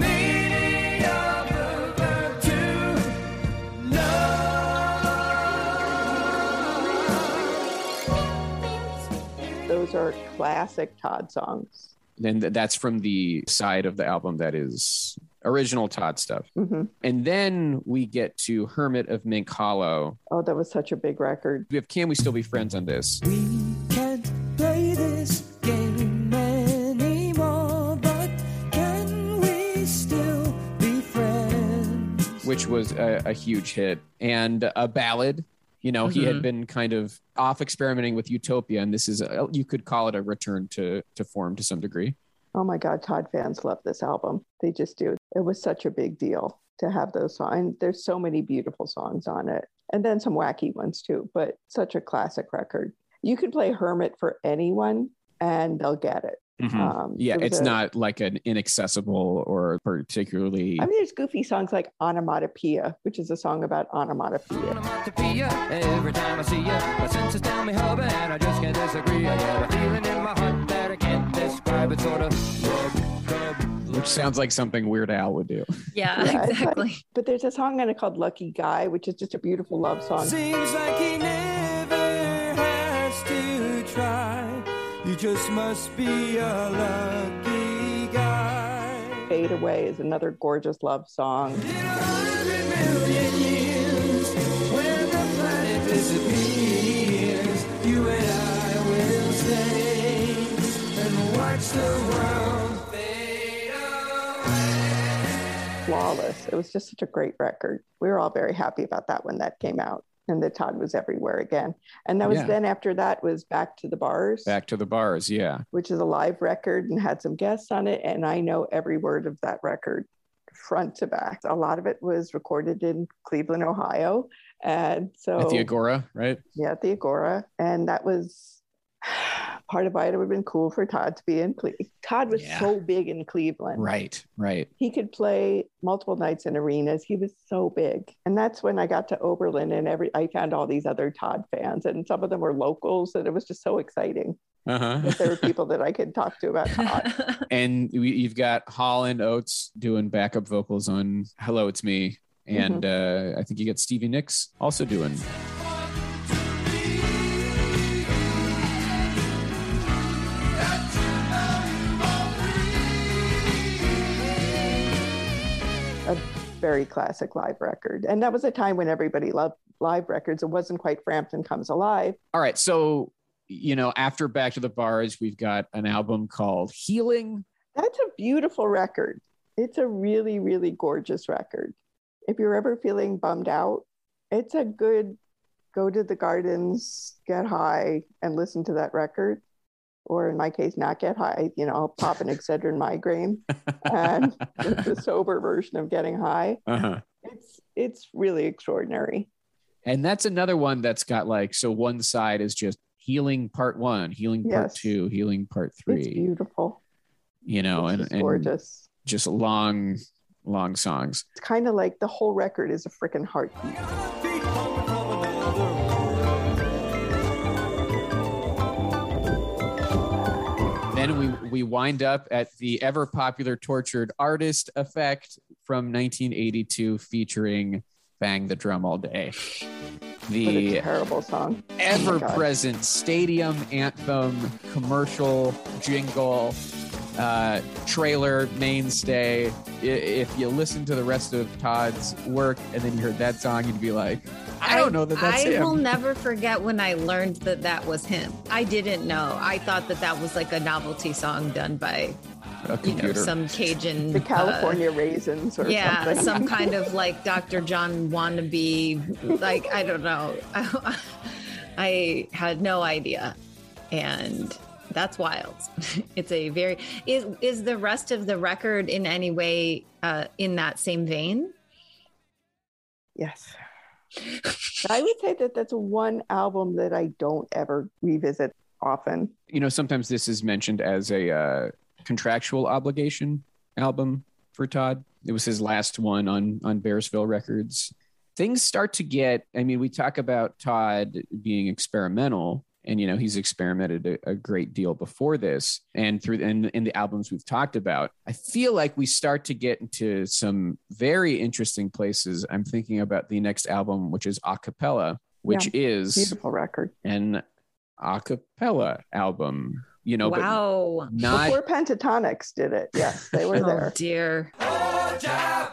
C: Those are classic Todd songs.
A: And that's from the side of the album that is original Todd stuff.
C: hmm
A: And then we get to Hermit of Mink Hollow.
C: Oh, that was such a big record.
A: We have Can We Still Be Friends on this?
E: We can't play this game anymore, but can we still be friends?
A: which was a, a huge hit, and a ballad. You know, he had
B: Mhm.
A: been kind of off experimenting with Utopia, and this is a, you could call it a return to to form to some degree.
C: Oh my God, Todd fans love this album. They just do. It was such a big deal to have those songs. There's so many beautiful songs on it, and then some wacky ones too, but such a classic record. You could play Hermit for anyone and they'll get it. Um,
A: yeah, it's
C: a-
A: not like an inaccessible or particularly.
C: I mean, there's goofy songs like Onomatopoeia, which is a song about onomatopoeia.
E: Onomatopoeia, Every time I see you, my senses tell me hub, and I just can't disagree. I get a feeling in my heart that I can't describe. It sort of rub, rub,
A: which sounds like something Weird Al would do.
B: Yeah,
C: Yeah, it's like-
B: exactly.
C: But there's a song on it called Lucky Guy, which is just a beautiful love song.
E: Seems like he never just must be a lucky guy.
C: Fade Away is another gorgeous love song.
E: In a hundred million years, when the planet disappears, you and I will stay and watch the world fade away.
C: Flawless. It was just such a great record. We were all very happy about that when that came out. And the Todd was everywhere again. And that was
A: Yeah.
C: then after that was Back to the Bars,
A: Back to the bars, yeah.
C: which is a live record and had some guests on it. And I know every word of that record front to back. A lot of it was recorded in Cleveland, Ohio. And so
A: At the Agora, right?
C: Yeah, at the Agora. And that was part of why it would have been cool for Todd to be in Cleveland. Todd was
A: Yeah.
C: so big in Cleveland.
A: Right, right.
C: He could play multiple nights in arenas. He was so big. And that's when I got to Oberlin and every I found all these other Todd fans. And some of them were locals. And it was just so exciting
A: Uh
C: that there were people that I could talk to about Todd.
A: and we, you've got Hall and Oates doing backup vocals on "Hello, It's Me," and uh, I think you get Stevie Nicks also doing.
C: Very classic live record. And that was a time when everybody loved live records. It wasn't quite Frampton Comes Alive.
A: All right, so you know, after Back to the Bars, we've got an album called "Healing."
C: That's a beautiful record. It's a really, really gorgeous record. If you're ever feeling bummed out, it's a good go to the gardens, get high, and listen to that record. Or in my case, not get high, you know, I'll pop an Excedrin migraine and the sober version of getting high.
A: Uh-huh.
C: It's it's really extraordinary.
A: And that's another one that's got like so one side is just healing part one, healing part
C: Yes.
A: two, healing part
C: It's
A: three.
C: beautiful.
A: You know,
C: it's
A: and, and
C: gorgeous.
A: just long, long songs.
C: It's kind of like the whole record is a freaking heartbeat.
A: Then we we wind up at the ever popular tortured artist effect from 1982 featuring Bang the Drum All Day. The
C: terrible song.
A: Oh ever
C: God.
A: present stadium anthem, commercial, jingle, uh, trailer mainstay. If you listen to the rest of Todd's work and then you heard that song, you'd be like, I don't know that that's
B: I
A: him.
B: will never forget when I learned that that was him. I didn't know. I thought that that was like a novelty song done by you know some Cajun
C: The
B: uh,
C: California Raisins or
B: yeah,
C: something.
B: some kind of like Dr. John wannabe. Like I don't know. I had no idea, and That's wild. it's a very is is the rest of the record in any way uh, in that same vein?
C: Yes. I would say that that's one album that I don't ever revisit often.
A: You know, sometimes this is mentioned as a uh, contractual obligation album for Todd. It was his last one on on Bearsville Records. Things start to get. I mean, we talk about Todd being experimental, and you know he's experimented a, a great deal before this, and through and in the albums we've talked about. I feel like we start to get into some very interesting places. I'm thinking about the next album, which is A Cappella, which is
C: Beautiful record.
A: an a cappella album, you know,
B: wow.
A: but not
C: Before Pentatonix did it. Yes, they were
B: Oh
C: there.
B: dear.
E: Oh, Jah,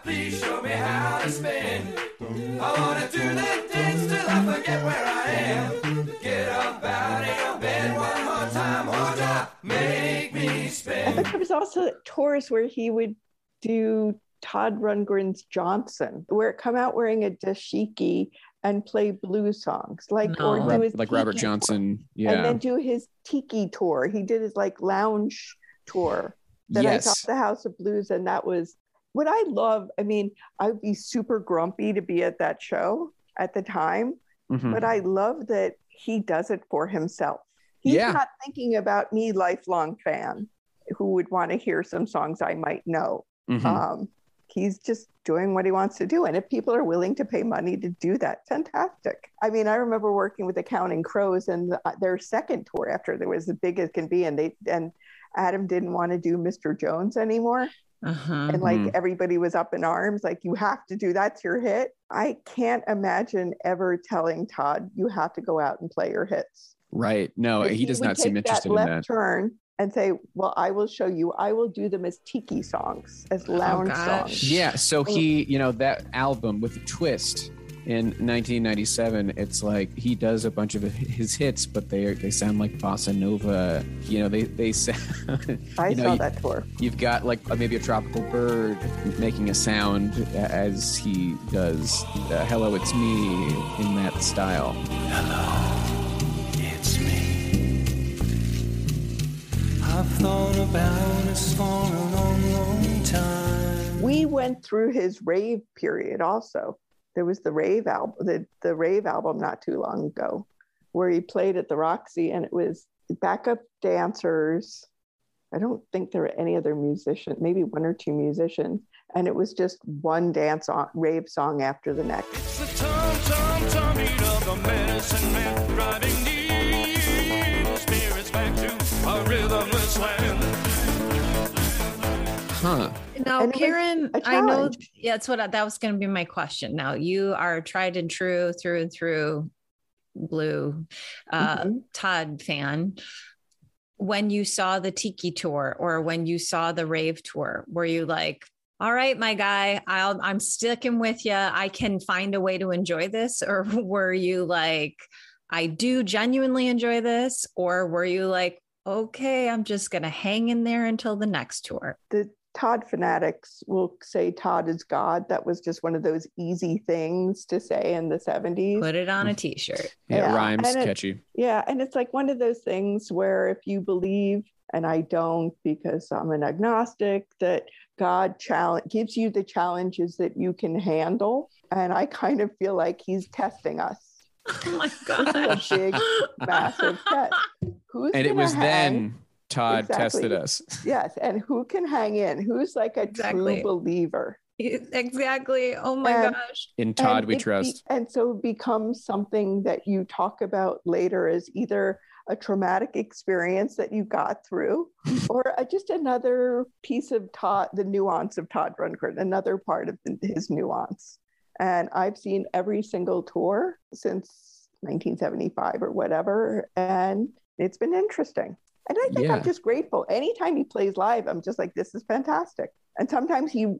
E: spin.
C: think there also tours where he would do Todd Rundgren's Johnson, where it come out wearing a dashiki and play blues songs, like
B: No.
C: or do his
A: like Robert Johnson.
C: and then do his tiki tour. He did his like lounge tour that I saw
A: yes.
C: at the House of Blues, and that was what I love. I mean, I'd be super grumpy to be at that show at the time,
A: Mhm.
C: but I love that he does it for himself. He's
A: Yeah.
C: not thinking about me, lifelong fan, who would want to hear some songs I might know.
A: Mhm.
C: Um, he's just doing what he wants to do. And if people are willing to pay money to do that, fantastic. I mean, I remember working with the Counting Crows and the, their second tour after there was as big as can be, and they and Adam didn't want to do Mr. Jones anymore.
B: Uh-huh.
C: And like
A: Mhm.
C: everybody was up in arms, like you have to do that's your hit. I can't imagine ever telling Todd you have to go out and play your hits.
A: right. No,
C: But
A: he does not seem interested
C: that
A: in
C: left
A: that.
C: turn and say, "Well, I will show you. I will do them as tiki songs, as lounge
B: gosh.
C: songs."
A: Yeah. So
C: Oh.
A: he, you know, that album with a twist in 1997, it's like he does a bunch of his hits, but they they sound like bossa nova. You know, they they sound.
C: I
A: you know,
C: saw
A: you-
C: that tour.
A: You've got like uh, maybe a tropical bird making a sound as he does uh, "Hello, It's Me" in that style.
E: It's I've thought about this for a long, long time.
C: We went through his rave period also. There was the rave album, the, the rave album not too long ago, where he played at the Roxy and it was backup dancers. I don't think there were any other musicians, maybe one or two musicians. And it was just one dance on rave song after the next.
B: Now,
C: And
B: Karen, i know yeah, that's what I, that was going to be my question. Now, you are tried and true through and through blue uh,
C: Mhm.
B: Todd fan. When you saw the Tiki tour or when you saw the rave tour, were you like, all right, my guy, I'll, I'm sticking with you. I can find a way to enjoy this. Or were you like, I do genuinely enjoy this? Or were you like, okay, I'm just going to hang in there until the next tour?
C: the Todd fanatics will say Todd is God. That was just one of those easy things to say in the 70s.
B: Put it on a mm-hmm. t shirt.
A: Yeah,
C: Yeah,
A: it rhymes
C: and it-
A: catchy.
C: Yeah, and it's like one of those things where if you believe, and I don't because I'm an agnostic, that God challenge gives you the challenges that you can handle, and I kind of feel like He's testing us.
B: Oh my
C: This is a big, massive test. Who's
A: And it was
C: hang?
A: then Todd
C: Exactly.
A: tested us.
C: Yes, and who can hang in? Who's like a
B: Exactly.
C: true believer?
B: exactly. Oh my
C: And-
B: gosh.
A: In Todd, we
C: it be-
A: trust.
C: and so it becomes something that you talk about later as either a traumatic experience that you got through or a, just another piece of Todd, the nuance of Todd Rundgren, another part of the, his nuance. And I've seen every single tour since 1975 or whatever. And it's been interesting. And I think
A: Yeah.
C: I'm just grateful. Anytime he plays live, I'm just like, this is fantastic. And sometimes he,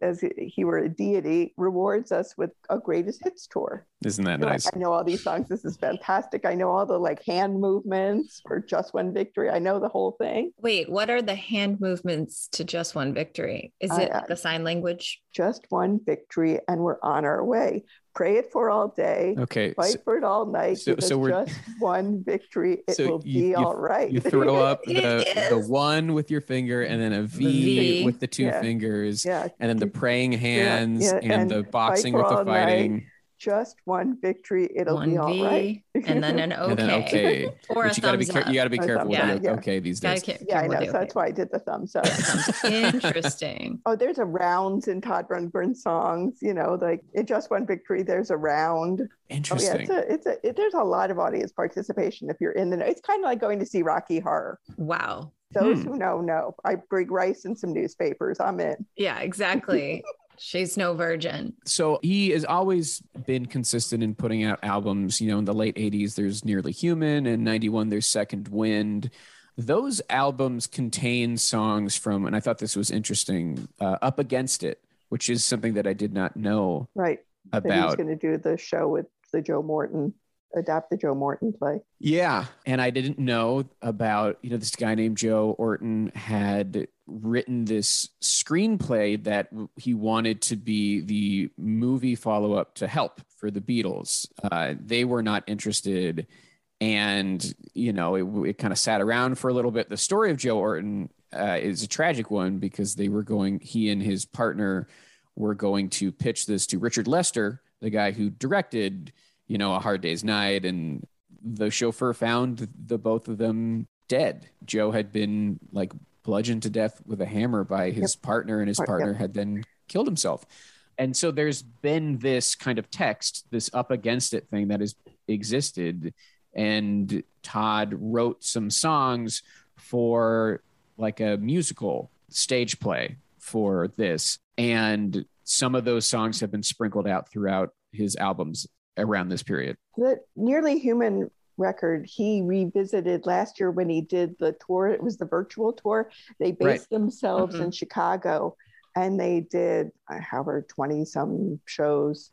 C: as he were a deity, rewards us with a greatest hits tour.
A: Isn't that
C: You're like,
A: nice?
C: I know all these songs. This is fantastic. I know all the like hand movements for Just One Victory. I know the whole thing.
B: Wait, what are the hand movements to just one victory? Is
C: I-
B: it
C: I-
B: the sign language?
C: Just One Victory, and we're on our way. Pray it for all day,
A: Okay.
C: fight
A: so-
C: for it all night.
A: so- so we're-
C: just one victory. It
A: So
C: will
A: you-
C: be
A: you-
C: all right.
A: You throw up the, the one with your finger and then a V,
B: V.
A: with the two
C: Yeah.
A: fingers
C: yeah,
A: and then the praying hands
C: yeah,
A: and,
C: and
A: the boxing with the
C: fighting. night.
A: Fighting
C: just one victory. It'll
B: One
C: be all
B: V
C: right.
B: and then an okay.
A: and then okay.
B: Or
A: But
B: a
A: you gotta be
B: thumbs
A: care-
B: up.
A: you gotta be careful with
B: thumbs
A: the
C: up, yeah.
A: okay these
B: Gotta
A: days.
C: Yeah, I know. So
B: the
C: that's why I did the thumbs up.
B: Interesting.
C: Oh, there's a rounds in Todd Rundgren songs. You know, like in just one victory, there's a round. Interesting. Oh yeah, it's a, it's a, it, there's a lot of audience participation if you're in the. It's kind of like going to see Rocky Horror.
B: Wow.
C: Those
A: Hmm.
C: who know know. I bring rice and some newspapers. I'm in.
B: Yeah, exactly. She's no virgin.
A: so he has always been consistent in putting out albums you know in the late 80s there's nearly human and 91 there's second wind those albums contain songs from and i thought this was interesting uh, up against it which is something that i did not know
C: Right. That he was
A: about
C: going to do the show with the Joe Orton, adapt the Joe Orton play.
A: yeah and i didn't know about you know this guy named joe orton had written this screenplay that he wanted to be the movie follow-up to help for the beatles uh, they were not interested and you know it, it kind of sat around for a little bit the story of joe orton uh, is a tragic one because they were going he and his partner were going to pitch this to richard lester the guy who directed you know a hard day's night and the chauffeur found the both of them dead. Joe had been like bludgeoned to death with a hammer by his partner and his partner
C: yep.
A: had then killed himself. And so there's been this kind of text this up against it thing that has existed and todd wrote some songs for like a musical stage play for this. And some of those songs have been sprinkled out throughout his albums around this period
C: The Nearly Human record he revisited last year when he did the tour. It was the virtual tour. They based
A: Right.
C: themselves
B: Mhm.
C: in Chicago and they did, uh, however, 20 some shows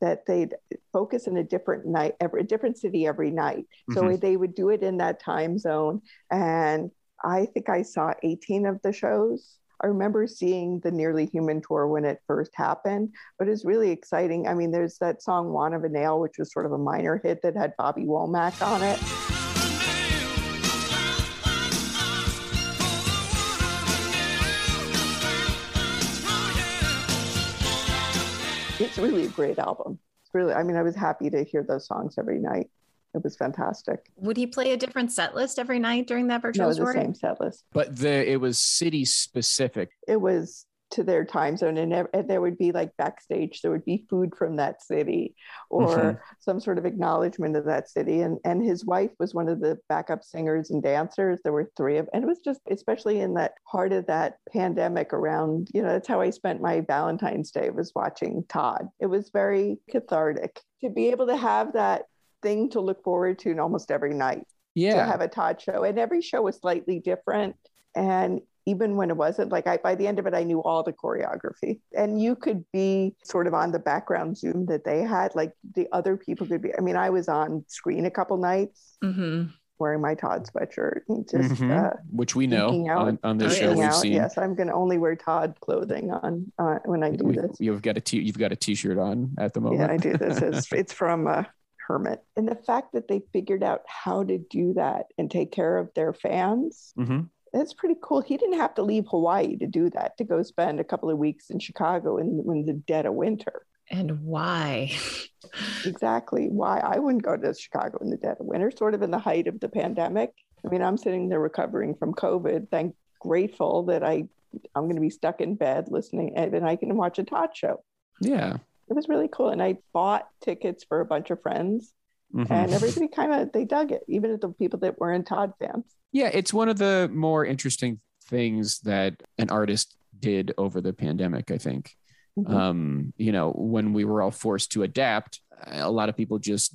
C: that they'd focus in a different night, every a different city every night. So
A: Mhm.
C: they would do it in that time zone. And I think I saw 18 of the shows. I remember seeing the Nearly Human tour when it first happened, but it's really exciting. I mean, there's that song "Want of a Nail," which was sort of a minor hit that had Bobby Womack on it. It's really a great album. It's really, I mean, I was happy to hear those songs every night. It was fantastic.
B: Would he play a different set list every night during that virtual
C: No, the
B: tour?
C: same set list.
A: but the it was city specific
C: it was to their time zone and, and there would be like backstage there would be food from that city or
A: Mhm.
C: some sort of acknowledgement of that city and and his wife was one of the backup singers and dancers there were three of and it was just especially in that heart of that pandemic around you know that's how i spent my valentine's day was watching todd it was very cathartic to be able to have that thing to look forward to in almost every night
A: Yeah.
C: to have a Todd show. And every show was slightly different. And even when it wasn't, like I by the end of it, I knew all the choreography. And you could be sort of on the background Zoom that they had, like the other people could be. I mean, I was on screen a couple nights
B: hmm
C: wearing my Todd sweatshirt just
A: Mhm.
C: uh,
A: which we know
C: out.
A: on, on this show we've
C: out.
A: seen
C: Yes, I'm going to only wear Todd clothing on uh, when I do
A: we,
C: this.
A: you've got a t- you've got a t-shirt on at the moment
C: Yeah, I do this. It's, it's from uh, Hermit. And the fact that they figured out how to do that and take care of their fans
A: Mhm.
C: That's pretty cool. He didn't have to leave Hawaii to do that, to go spend a couple of weeks in Chicago in, in the dead of winter.
B: And why?
C: Exactly why I wouldn't go to Chicago in the dead of winter, sort of in the height of the pandemic. I mean, I'm sitting there recovering from COVID. Thank grateful that I I'm going to be stuck in bed listening and I can watch a Todd show.
A: yeah
C: It was really cool. And I bought tickets for a bunch of friends
A: Mhm.
C: and everybody kind of they dug it, even the people that weren't Todd fans.
A: yeah it's one of the more interesting things that an artist did over the pandemic i think
C: Mhm.
A: um you know when we were all forced to adapt a lot of people just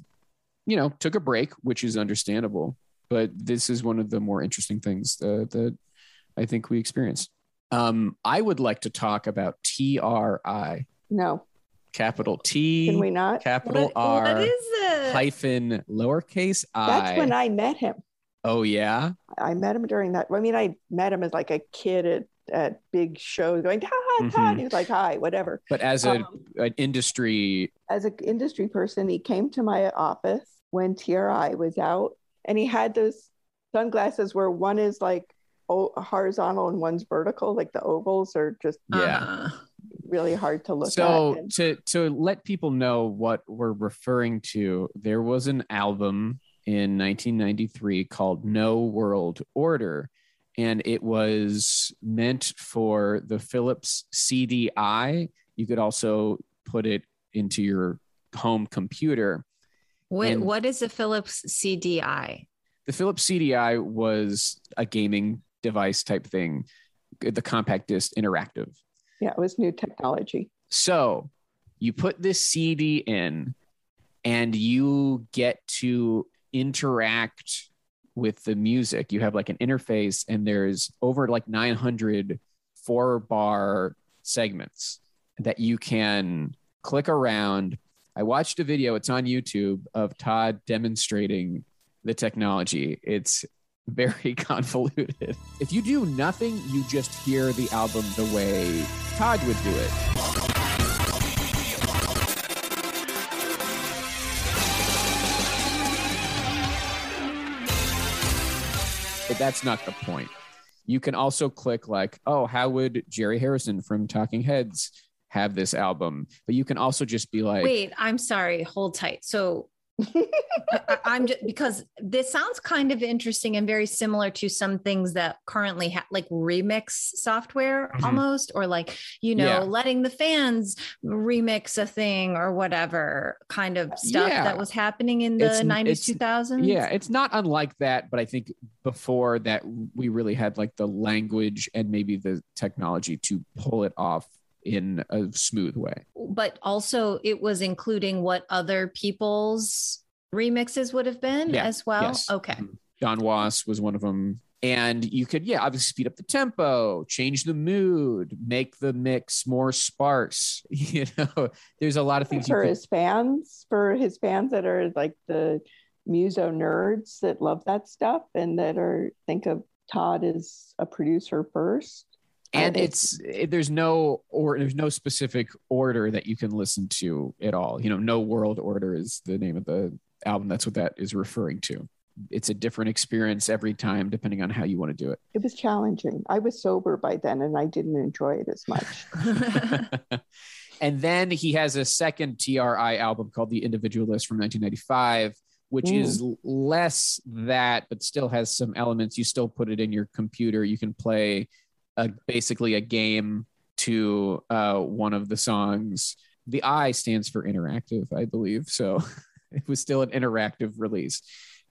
A: you know took a break which is understandable but this is one of the more interesting things uh, that i think we experienced um i would like to talk about tri
C: no,
A: capital t
C: can we not?
A: capital
B: What- what
A: r
B: is it?
A: hyphen lowercase i
C: That's when I met him.
A: oh yeah
C: I met him during that. I mean, I met him as like a kid at, at big shows going, Todd, Todd.
A: Mhm.
C: He was like, hi, whatever.
A: but as a
C: Um,
A: an industry.
C: As an industry person, he came to my office when TRI was out, and he had those sunglasses where one is like o- horizontal and one's vertical, like the ovals are just
A: Yeah.
B: Uh,
C: really hard to look
A: So
C: at. And
A: to to let people know what we're referring to, there was an album in 1993 called No World Order, and it was meant for the Philips CDI. You could also put it into your home computer.
B: what,
A: And-
B: what is a Philips CDI?
A: The Philips CDI was a gaming device type thing, the compact disc interactive.
C: Yeah, it was new technology.
A: So you put this CD in and you get to interact with the music. You have like an interface, and there's over like 900 four bar segments that you can click around. I watched a video, it's on YouTube, of Todd demonstrating the technology. It's very convoluted. If you do nothing, you just hear the album the way Todd would do it. But that's not the point. You can also click like, oh, how would Jerry Harrison from Talking Heads have this album? But you can also just be like,
B: Wait, I'm sorry. Hold tight. So I, I'm just because this sounds kind of interesting and very similar to some things that currently have like remix software
A: Mhm.
B: almost, or like, you know,
A: Yeah.
B: letting the fans remix a thing or whatever kind of stuff
A: Yeah.
B: that was happening in the
A: It's-
B: 90s,
A: it's-
B: 2000s.
A: Yeah, it's not unlike that, but I think before that we really had like the language and maybe the technology to pull it off in a smooth way.
B: But also, it was including what other people's remixes would have been
A: Yeah,
B: as well.
A: yes.
B: Okay. Mm-hmm.
A: Don Was was one of them. And you could, yeah, obviously speed up the tempo, change the mood, make the mix more sparse. You know, there's a lot of things you
C: for
A: could,
C: his fans, for his fans that are like the muso nerds that love that stuff and that are think of Todd as a producer first.
A: And it's it, there's no or there's no specific order that you can listen to at all you know no world order is the name of the album that's what that is referring to it's a different experience every time depending on how you want to do it
C: It was challenging. I was sober by then and I didn't enjoy it as much.
A: and then he has a second tri album called the individualist from 1995 which
C: Mm.
A: is less that but still has some elements you still put it in your computer you can play a, basically a game to uh, one of the songs the i stands for interactive i believe so it was still an interactive release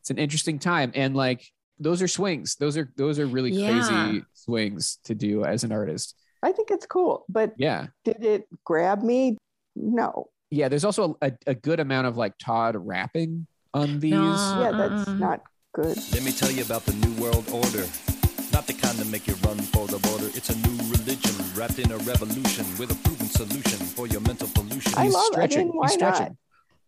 A: it's an interesting time and like those are swings those are those are really
B: Yeah.
A: crazy swings to do as an artist
C: I think it's cool, but
A: yeah
C: did it grab me? No.
A: yeah there's also a, a good amount of like todd rapping on these
B: No.
C: Yeah, that's
B: Uh-uh.
C: not good.
F: Let me tell you about the New World Order. Not the kind that make you run for the border. It's a new religion wrapped in a revolution with a proven solution for your mental pollution.
C: I
A: He's
C: love
A: stretching.
C: I mean, why not?
A: stretching.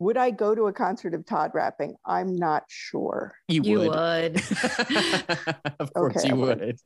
C: Would I go to a concert of Todd rapping? I'm not sure.
A: you,
B: You
A: would,
B: would.
A: of course
C: Okay,
A: you
C: I would.
A: would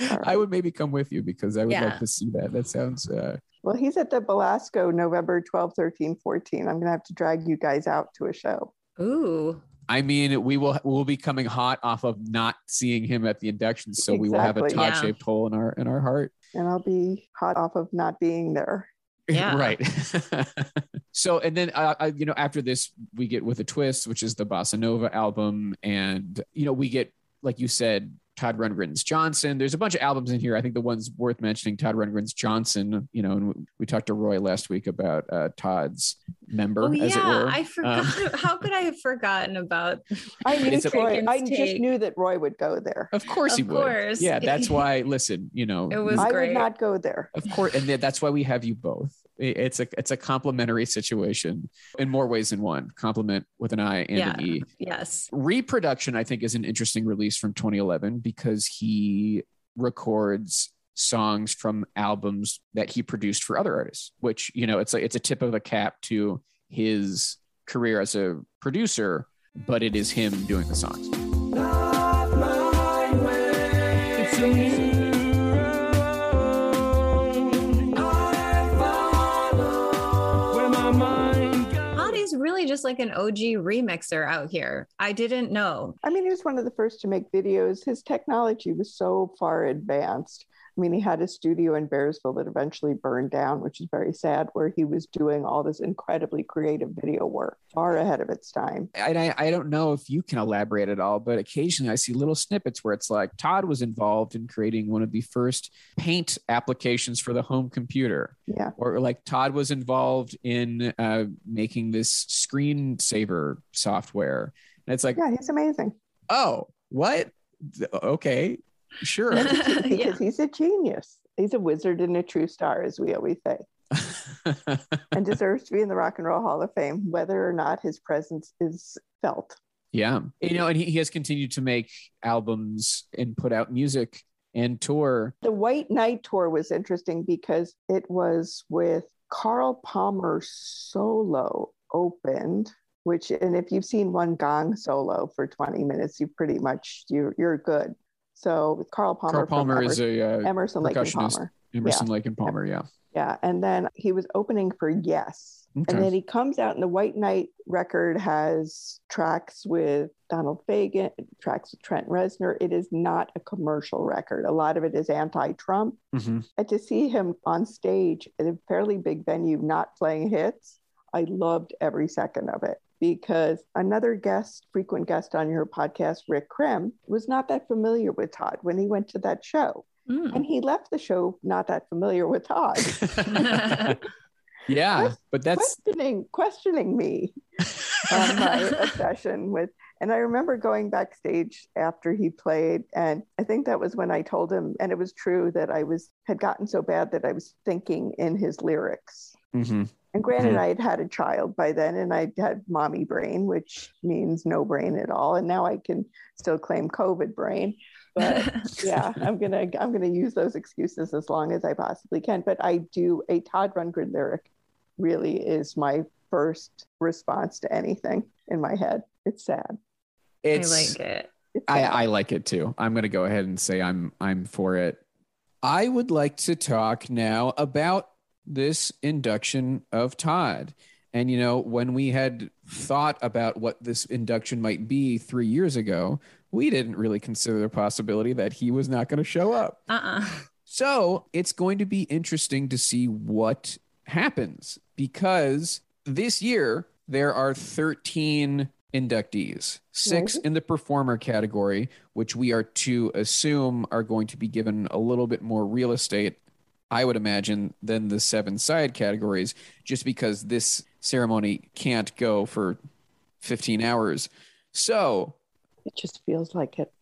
C: All right.
A: i would maybe come with you because i would
B: Yeah.
A: like to see that that sounds uh
C: Well, he's at the Belasco November 12, 13, 14. I'm going to have to drag you guys out to a show.
B: Ooh.
A: I mean, we will we'll be coming hot off of not seeing him at the induction, so we will have a
C: Exactly.
A: Todd shaped hole in our in our heart.
C: And I'll be hot off of not being there.
B: Yeah.
A: right. so, and then uh, uh, you know, after this, we get with a twist, which is the Bossa Nova album, and you know, we get like you said. Todd Rundgren's Johnson. There's a bunch of albums in here. I think the ones worth mentioning, Todd Rundgren's Johnson. You know, and we talked to Roy last week about uh, Todd's member,
B: Oh,
A: as it
B: yeah.
A: were.
B: I
A: Um,
B: forgot. How could I have forgotten about
C: I knew
A: It's
C: Roy, I
B: Taken's
C: just knew that Roy would go there.
A: of course
B: Of
A: he would.
B: course.
A: Yeah, that's why. Listen, you know,
B: It was
C: I
B: great.
C: would not go there.
A: Of course, and that's why we have you both. I- It's a it's a complementary situation in more ways than one. Compliment with an I and
B: Yeah.
A: an E.
B: Yes.
A: Reproduction, I think, is an interesting release from 2011 because he records songs from albums that he produced for other artists. Which you know, it's like it's a tip of the cap to his career as a producer, but it is him doing the songs.
B: Apparently just like an OG remixer out here. I didn't know.
C: I mean, he was one of the first to make videos. His technology was so far advanced. I mean, he had a studio in Bearsville that eventually burned down, which is very sad, where he was doing all this incredibly creative video work, far ahead of its time.
A: And I, I don't know if you can elaborate at all, but occasionally I see little snippets where it's like Todd was involved in creating one of the first paint applications for the home computer.
C: Yeah.
A: Or like Todd was involved in uh, making this screensaver software. And it's like,
C: Yeah, he's amazing.
A: oh, what? Okay, sure.
C: because
B: Yeah.
C: he's a genius. He's a wizard and a true star, as we always say, and deserves to be in the Rock and Roll Hall of Fame, whether or not his presence is felt.
A: Yeah. You know, and he, he has continued to make albums and put out music and tour.
C: The White Knight tour was interesting because it was with Carl Palmer solo opened, which and if you've seen one gong solo for 20 minutes, you pretty much you you're good. So Carl Palmer,
A: Carl Palmer is
C: Emerson,
A: a uh,
C: Emerson Lake and. Palmer.
A: Emerson Lake and Palmer. Yeah.
C: Yeah. And then he was opening for Yes.
A: Okay.
C: And then he comes out, and the White Knight record has tracks with Donald Fagen, tracks with Trent Reznor. It is not a commercial record. A lot of it is anti Trump.
A: Mhm.
C: And to see him on stage at a fairly big venue not playing hits, I loved every second of it because another guest, frequent guest on your podcast, Rick Krim, was not that familiar with Todd when he went to that show.
B: Mm.
C: And he left the show not that familiar with Todd.
A: yeah, but that's
C: questioning questioning me on my obsession with and i remember going backstage after he played and i think that was when i told him and it was true that i was had gotten so bad that i was thinking in his lyrics
A: Mhm.
C: and granted i had had a child by then and i had mommy brain which means no brain at all and now i can still claim covid brain but yeah i'm gonna i'm gonna use those excuses as long as i possibly can but i do a todd rundgren lyric really is my first response to anything in my head it's sad
B: I
A: it's
B: like it.
A: I. I like it too. I'm gonna go ahead and say I'm I'm for it. I would like to talk now about this induction of Todd. And you know, when we had thought about what this induction might be three years ago, we didn't really consider the possibility that he was not going to show up.
B: Uh-uh.
A: So it's going to be interesting to see what happens because this year there are 13 inductees, six
C: Mhm.
A: in the performer category, which we are to assume are going to be given a little bit more real estate, I would imagine, than the seven side categories, just because this ceremony can't go for 15 hours. So
C: it just feels like it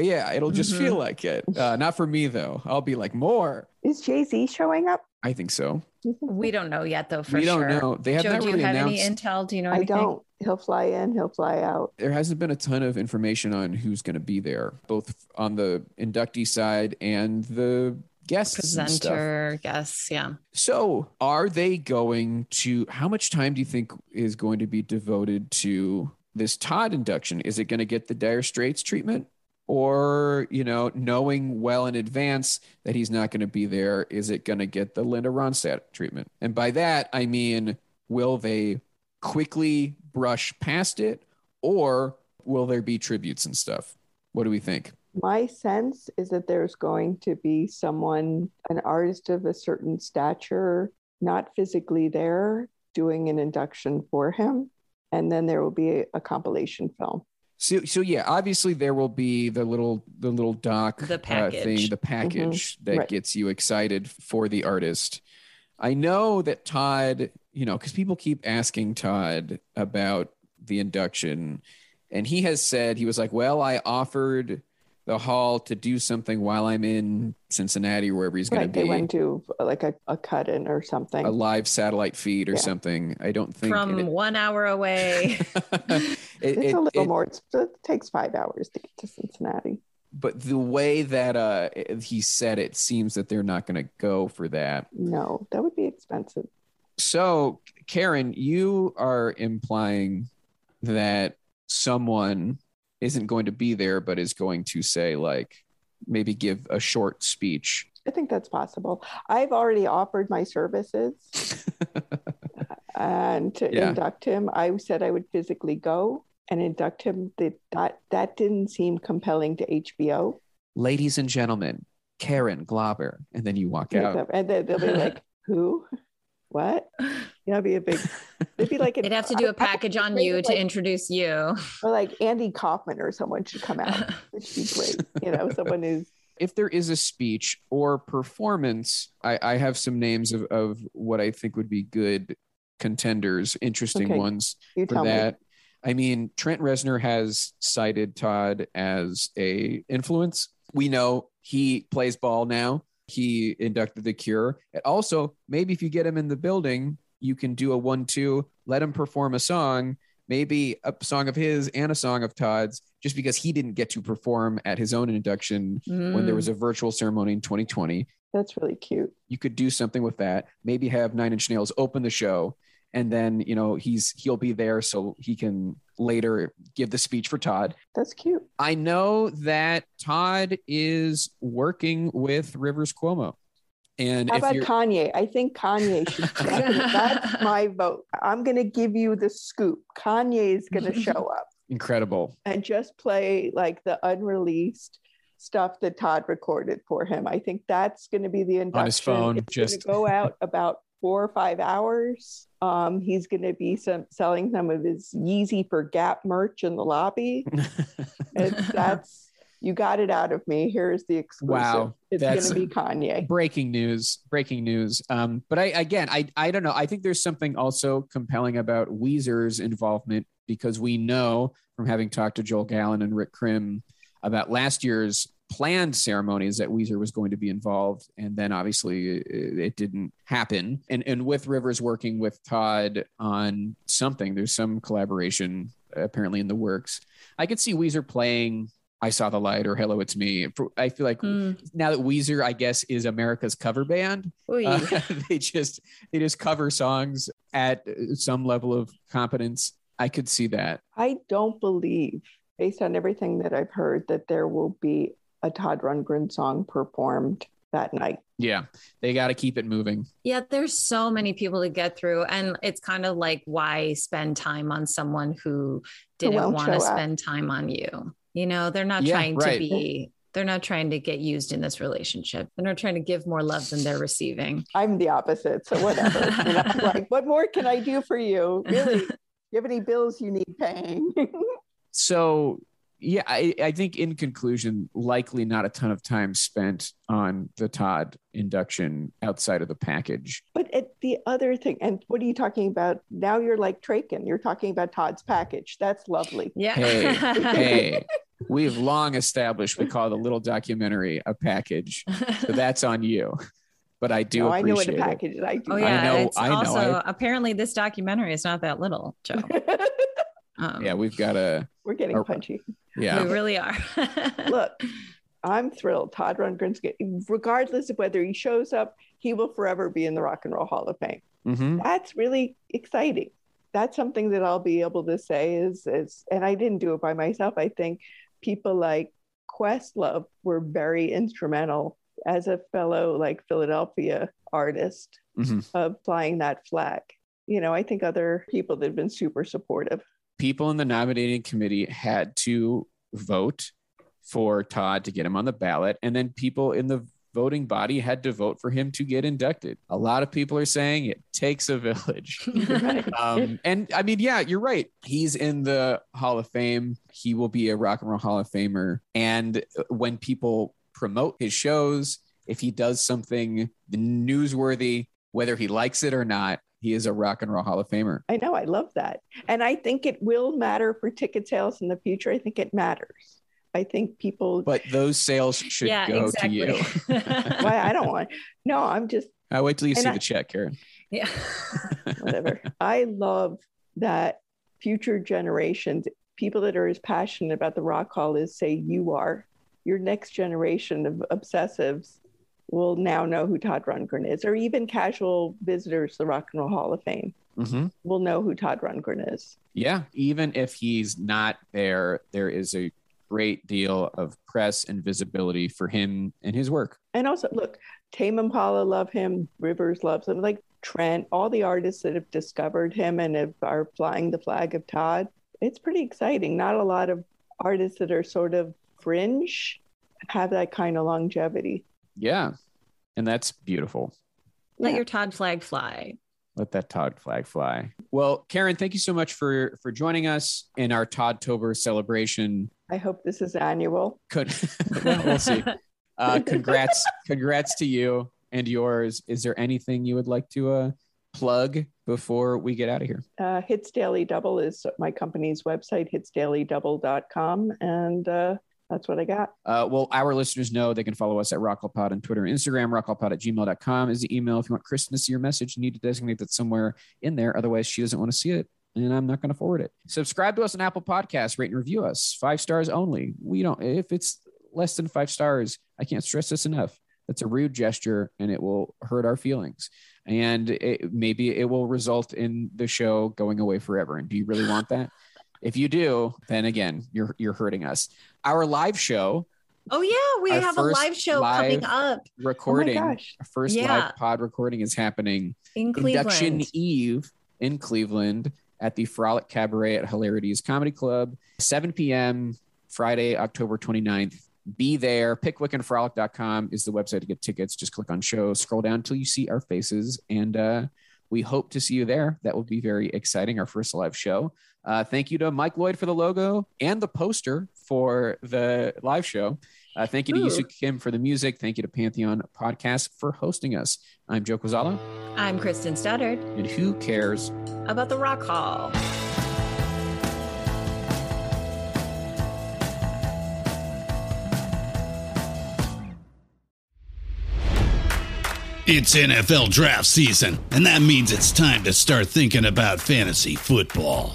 A: yeah, it'll just
B: Mhm.
A: feel like it. Uh, not for me though. I'll be like more.
C: is jay-z showing up
A: I think so.
B: We don't know yet, though, for
A: we don't
B: sure.
A: know. They have
B: Joe,
A: not
B: do
A: really
B: you have
A: announced.
B: any intel? Do you know Anything?
C: i don't he'll fly in he'll fly out
A: there hasn't been a ton of information on who's going to be there, both on the inductee side and the guests. and stuff.
B: Presenter, guess, yeah.
A: So, are they going to? How much time do you think is going to be devoted to this Todd induction? Is it going to get the Dire Straits treatment, or you know, knowing well in advance that he's not going to be there, is it going to get the Linda Ronstadt treatment? And by that, I mean, will they quickly brush past it, or will there be tributes and stuff? What do we think?
C: My sense is that there's going to be someone an artist of a certain stature not physically there doing an induction for him and then there will be a, a compilation film
A: So, so yeah, obviously there will be the little the little doc
B: The
A: uh,
B: package.
A: thing, the package that
C: Right.
A: gets you excited for the artist. I know that Todd, you know, because people keep asking Todd about the induction, and he has said he was like, "Well, I offered the hall to do something while I'm in Cincinnati or wherever he's going
C: right
A: to
C: they
A: be,
C: went to like a, a cut-in or something
A: a live satellite feed or
C: Yeah.
A: something." I don't think
B: From
A: it-
B: one hour away.
A: it-
C: it's
A: it-
C: a little
A: it-
C: more it's, it takes five hours to get to cincinnati
A: but the way that uh he said it seems that they're not going to go for that
C: no that would be expensive
A: so karen you are implying that someone isn't going to be there but is going to say like maybe give a short speech
C: i think that's possible i've already offered my services and to
A: Yeah.
C: induct him, I said I would physically go and induct him. That that didn't seem compelling to HBO.
A: Ladies and gentlemen, Karen Glauber, and then you walk out.
C: And then they'll be like, "Who? What?" That'd be a big. It'd be like an,
B: They'd have to do a package on you to introduce you.
C: or like Andy Kaufman or someone should come out. Which would be great. You know, someone who's
A: if there is a speech or performance, I, I have some names of, of what I think would be good contenders, interesting
C: Okay.
A: ones
C: you
A: for
C: tell me.
A: that. I mean, Trent Reznor has cited Todd as a influence. We know he plays ball now. He inducted the Cure. And also, maybe if you get him in the building, you can do a one-two, let him perform a song, maybe a song of his and a song of Todd's, just because he didn't get to perform at his own induction when there
B: Mm.
A: was a virtual ceremony in 2020
C: That's really cute.
A: you could do something with that maybe have nine inch nails open the show and then you know he's he'll be there so he can later give the speech for todd
C: That's cute.
A: i know that todd is working with rivers cuomo and
C: How
A: if
C: about
A: you're
C: Kanye? I think Kanye should. that's my vote. I'm going to give you the scoop. Kanye is going to show up
A: incredible
C: and just play like the unreleased stuff that Todd recorded for him. I think that's going to be the induction.
A: On his phone,
C: It's
A: just-
C: go out about four or five hours. Um, he's going to be some selling some of his Yeezy for Gap merch in the lobby. It's, that's you got it out of me. Here's the exclusive.
A: Wow,
C: it's going to be Kanye.
A: breaking news breaking news um but i again i i don't know i think there's something also compelling about weezer's involvement because we know from having talked to joel gallen and rick krim about last year's planned ceremonies that weezer was going to be involved and then obviously it, it didn't happen and and with rivers working with todd on something there's some collaboration apparently in the works i could see weezer playing I saw the light or Hello, it's me. I feel like
B: Mm.
A: now that Weezer, I guess, is America's cover band, uh, they just they just cover songs at some level of competence. I could see that.
C: I don't believe, based on everything that I've heard, that there will be a Todd Rundgren song performed that night.
A: Yeah, they got to keep it moving.
B: Yeah, there's so many people to get through. And it's kind of like why spend time on someone who didn't want to
C: show up.
B: spend time on you? You know, they're not
A: Yeah,
B: trying
A: right.
B: to be, they're not trying to get used in this relationship. They're not trying to give more love than they're receiving.
C: I'm the opposite, so whatever. you know, like, what more can I do for you? Really? You have any bills you need paying?
A: So yeah, I, I think in conclusion, likely not a ton of time spent on the Todd induction outside of the package.
C: but at the other thing, and what are you talking about? Now you're like Traken. You're talking about Todd's package. That's lovely.
B: Yeah.
A: Hey, hey, we've long established we call the little documentary a package. So that's on you. But I do
C: No, I know what a package is. I do.
B: Oh
A: I
B: yeah,
A: know-
B: it's
A: I know,
B: also
A: I-
B: apparently this documentary is not that little, Joe. Um,
A: Yeah, we've got a
C: We're getting
A: Oh.
C: punchy.
A: yeah.
B: we really are.
C: Look, I'm thrilled. Todd Rundgren's get, regardless of whether he shows up, he will forever be in the Rock and Roll Hall of Fame.
A: hmm
C: That's really exciting. That's something that I'll be able to say is is and I didn't do it by myself. I think people like Questlove were very instrumental as a fellow like Philadelphia artist
A: hmm
C: of flying that flag. You know, I think other people that have been super supportive.
A: People in the nominating committee had to vote for Todd to get him on the ballot, and then people in the voting body had to vote for him to get inducted. A lot of people are saying it takes a village. Um, and I mean, yeah, you're right. He's in the Hall of Fame. He will be a Rock and Roll Hall of Famer. And when people promote his shows, if he does something newsworthy, whether he likes it or not, he is a Rock and Roll Hall of Famer.
C: I know, I love that. And I think it will matter for ticket sales in the future. I think it matters. I think people
A: But those sales should
B: yeah,
A: go
B: exactly.
A: to you.
C: why I don't want no, I'm just
A: I wait till you see
C: I-
A: the check, Karen.
B: yeah.
C: whatever. I love that future generations, people that are as passionate about the Rock Hall as say you are, your next generation of obsessives will now know who Todd Rundgren is, or even casual visitors to the Rock and Roll Hall of Fame
A: hmm
C: will know who Todd Rundgren is.
A: Yeah, even if he's not there, there is a great deal of press and visibility for him and his work.
C: And also, look, Tame Impala love him, Rivers loves him. Like Trent, all the artists that have discovered him and have, are flying the flag of Todd. It's pretty exciting. Not a lot of artists that are sort of fringe have that kind of longevity.
A: Yeah. And that's beautiful.
B: Let
C: Yeah.
B: your Todd flag fly.
A: Let that Todd flag fly. Well, Karen, thank you so much for for joining us in our Todd Tober celebration.
C: I hope this is annual.
A: Could well, we'll see. Uh, congrats, congrats to you and yours. Is there anything you would like to uh, plug before we get out of here?
C: Uh, Hits Daily Double is my company's website, hitsdailydouble.com. And uh, that's what I got.
A: Uh, well, our listeners know they can follow us at RockallPod on Twitter and Instagram. RockallPod at gmail.com is the email. If you want Kristen to see your message, you need to designate that somewhere in there. Otherwise, she doesn't want to see it. And I'm not going to forward it. Subscribe to us on Apple Podcasts, rate and review us. Five stars only. We don't, if it's less than five stars, I can't stress this enough. That's a rude gesture and it will hurt our feelings. And it, maybe it will result in the show going away forever. And do you really want that? If you do, then again, you're you're hurting us. Our live show
B: Oh yeah, we
A: Our
B: have a live show
A: live-
B: coming up oh
A: recording,
C: gosh.
A: first
B: Yeah.
A: live pod recording is happening
B: in
A: induction
B: Cleveland.
A: eve in Cleveland at the Frolic Cabaret at Hilarities Comedy Club, 7 p.m. Friday, October 29th. Be there. Pickwickandfrolic.com is the website to get tickets. Just click on show, scroll down until you see our faces, and uh, we hope to see you there. That will be very exciting. Our first live show. Uh, thank you to Mike Lloyd for the logo and the poster for the live show. Uh, thank you to
B: Ooh.
A: Yusu Kim for the music. Thank you to Pantheon Podcast for hosting us. I'm Joe Kozala,
B: I'm Kristen Studard
A: and who cares?
B: about the Rock Hall.
G: It's NFL draft season, and that means it's time to start thinking about fantasy football.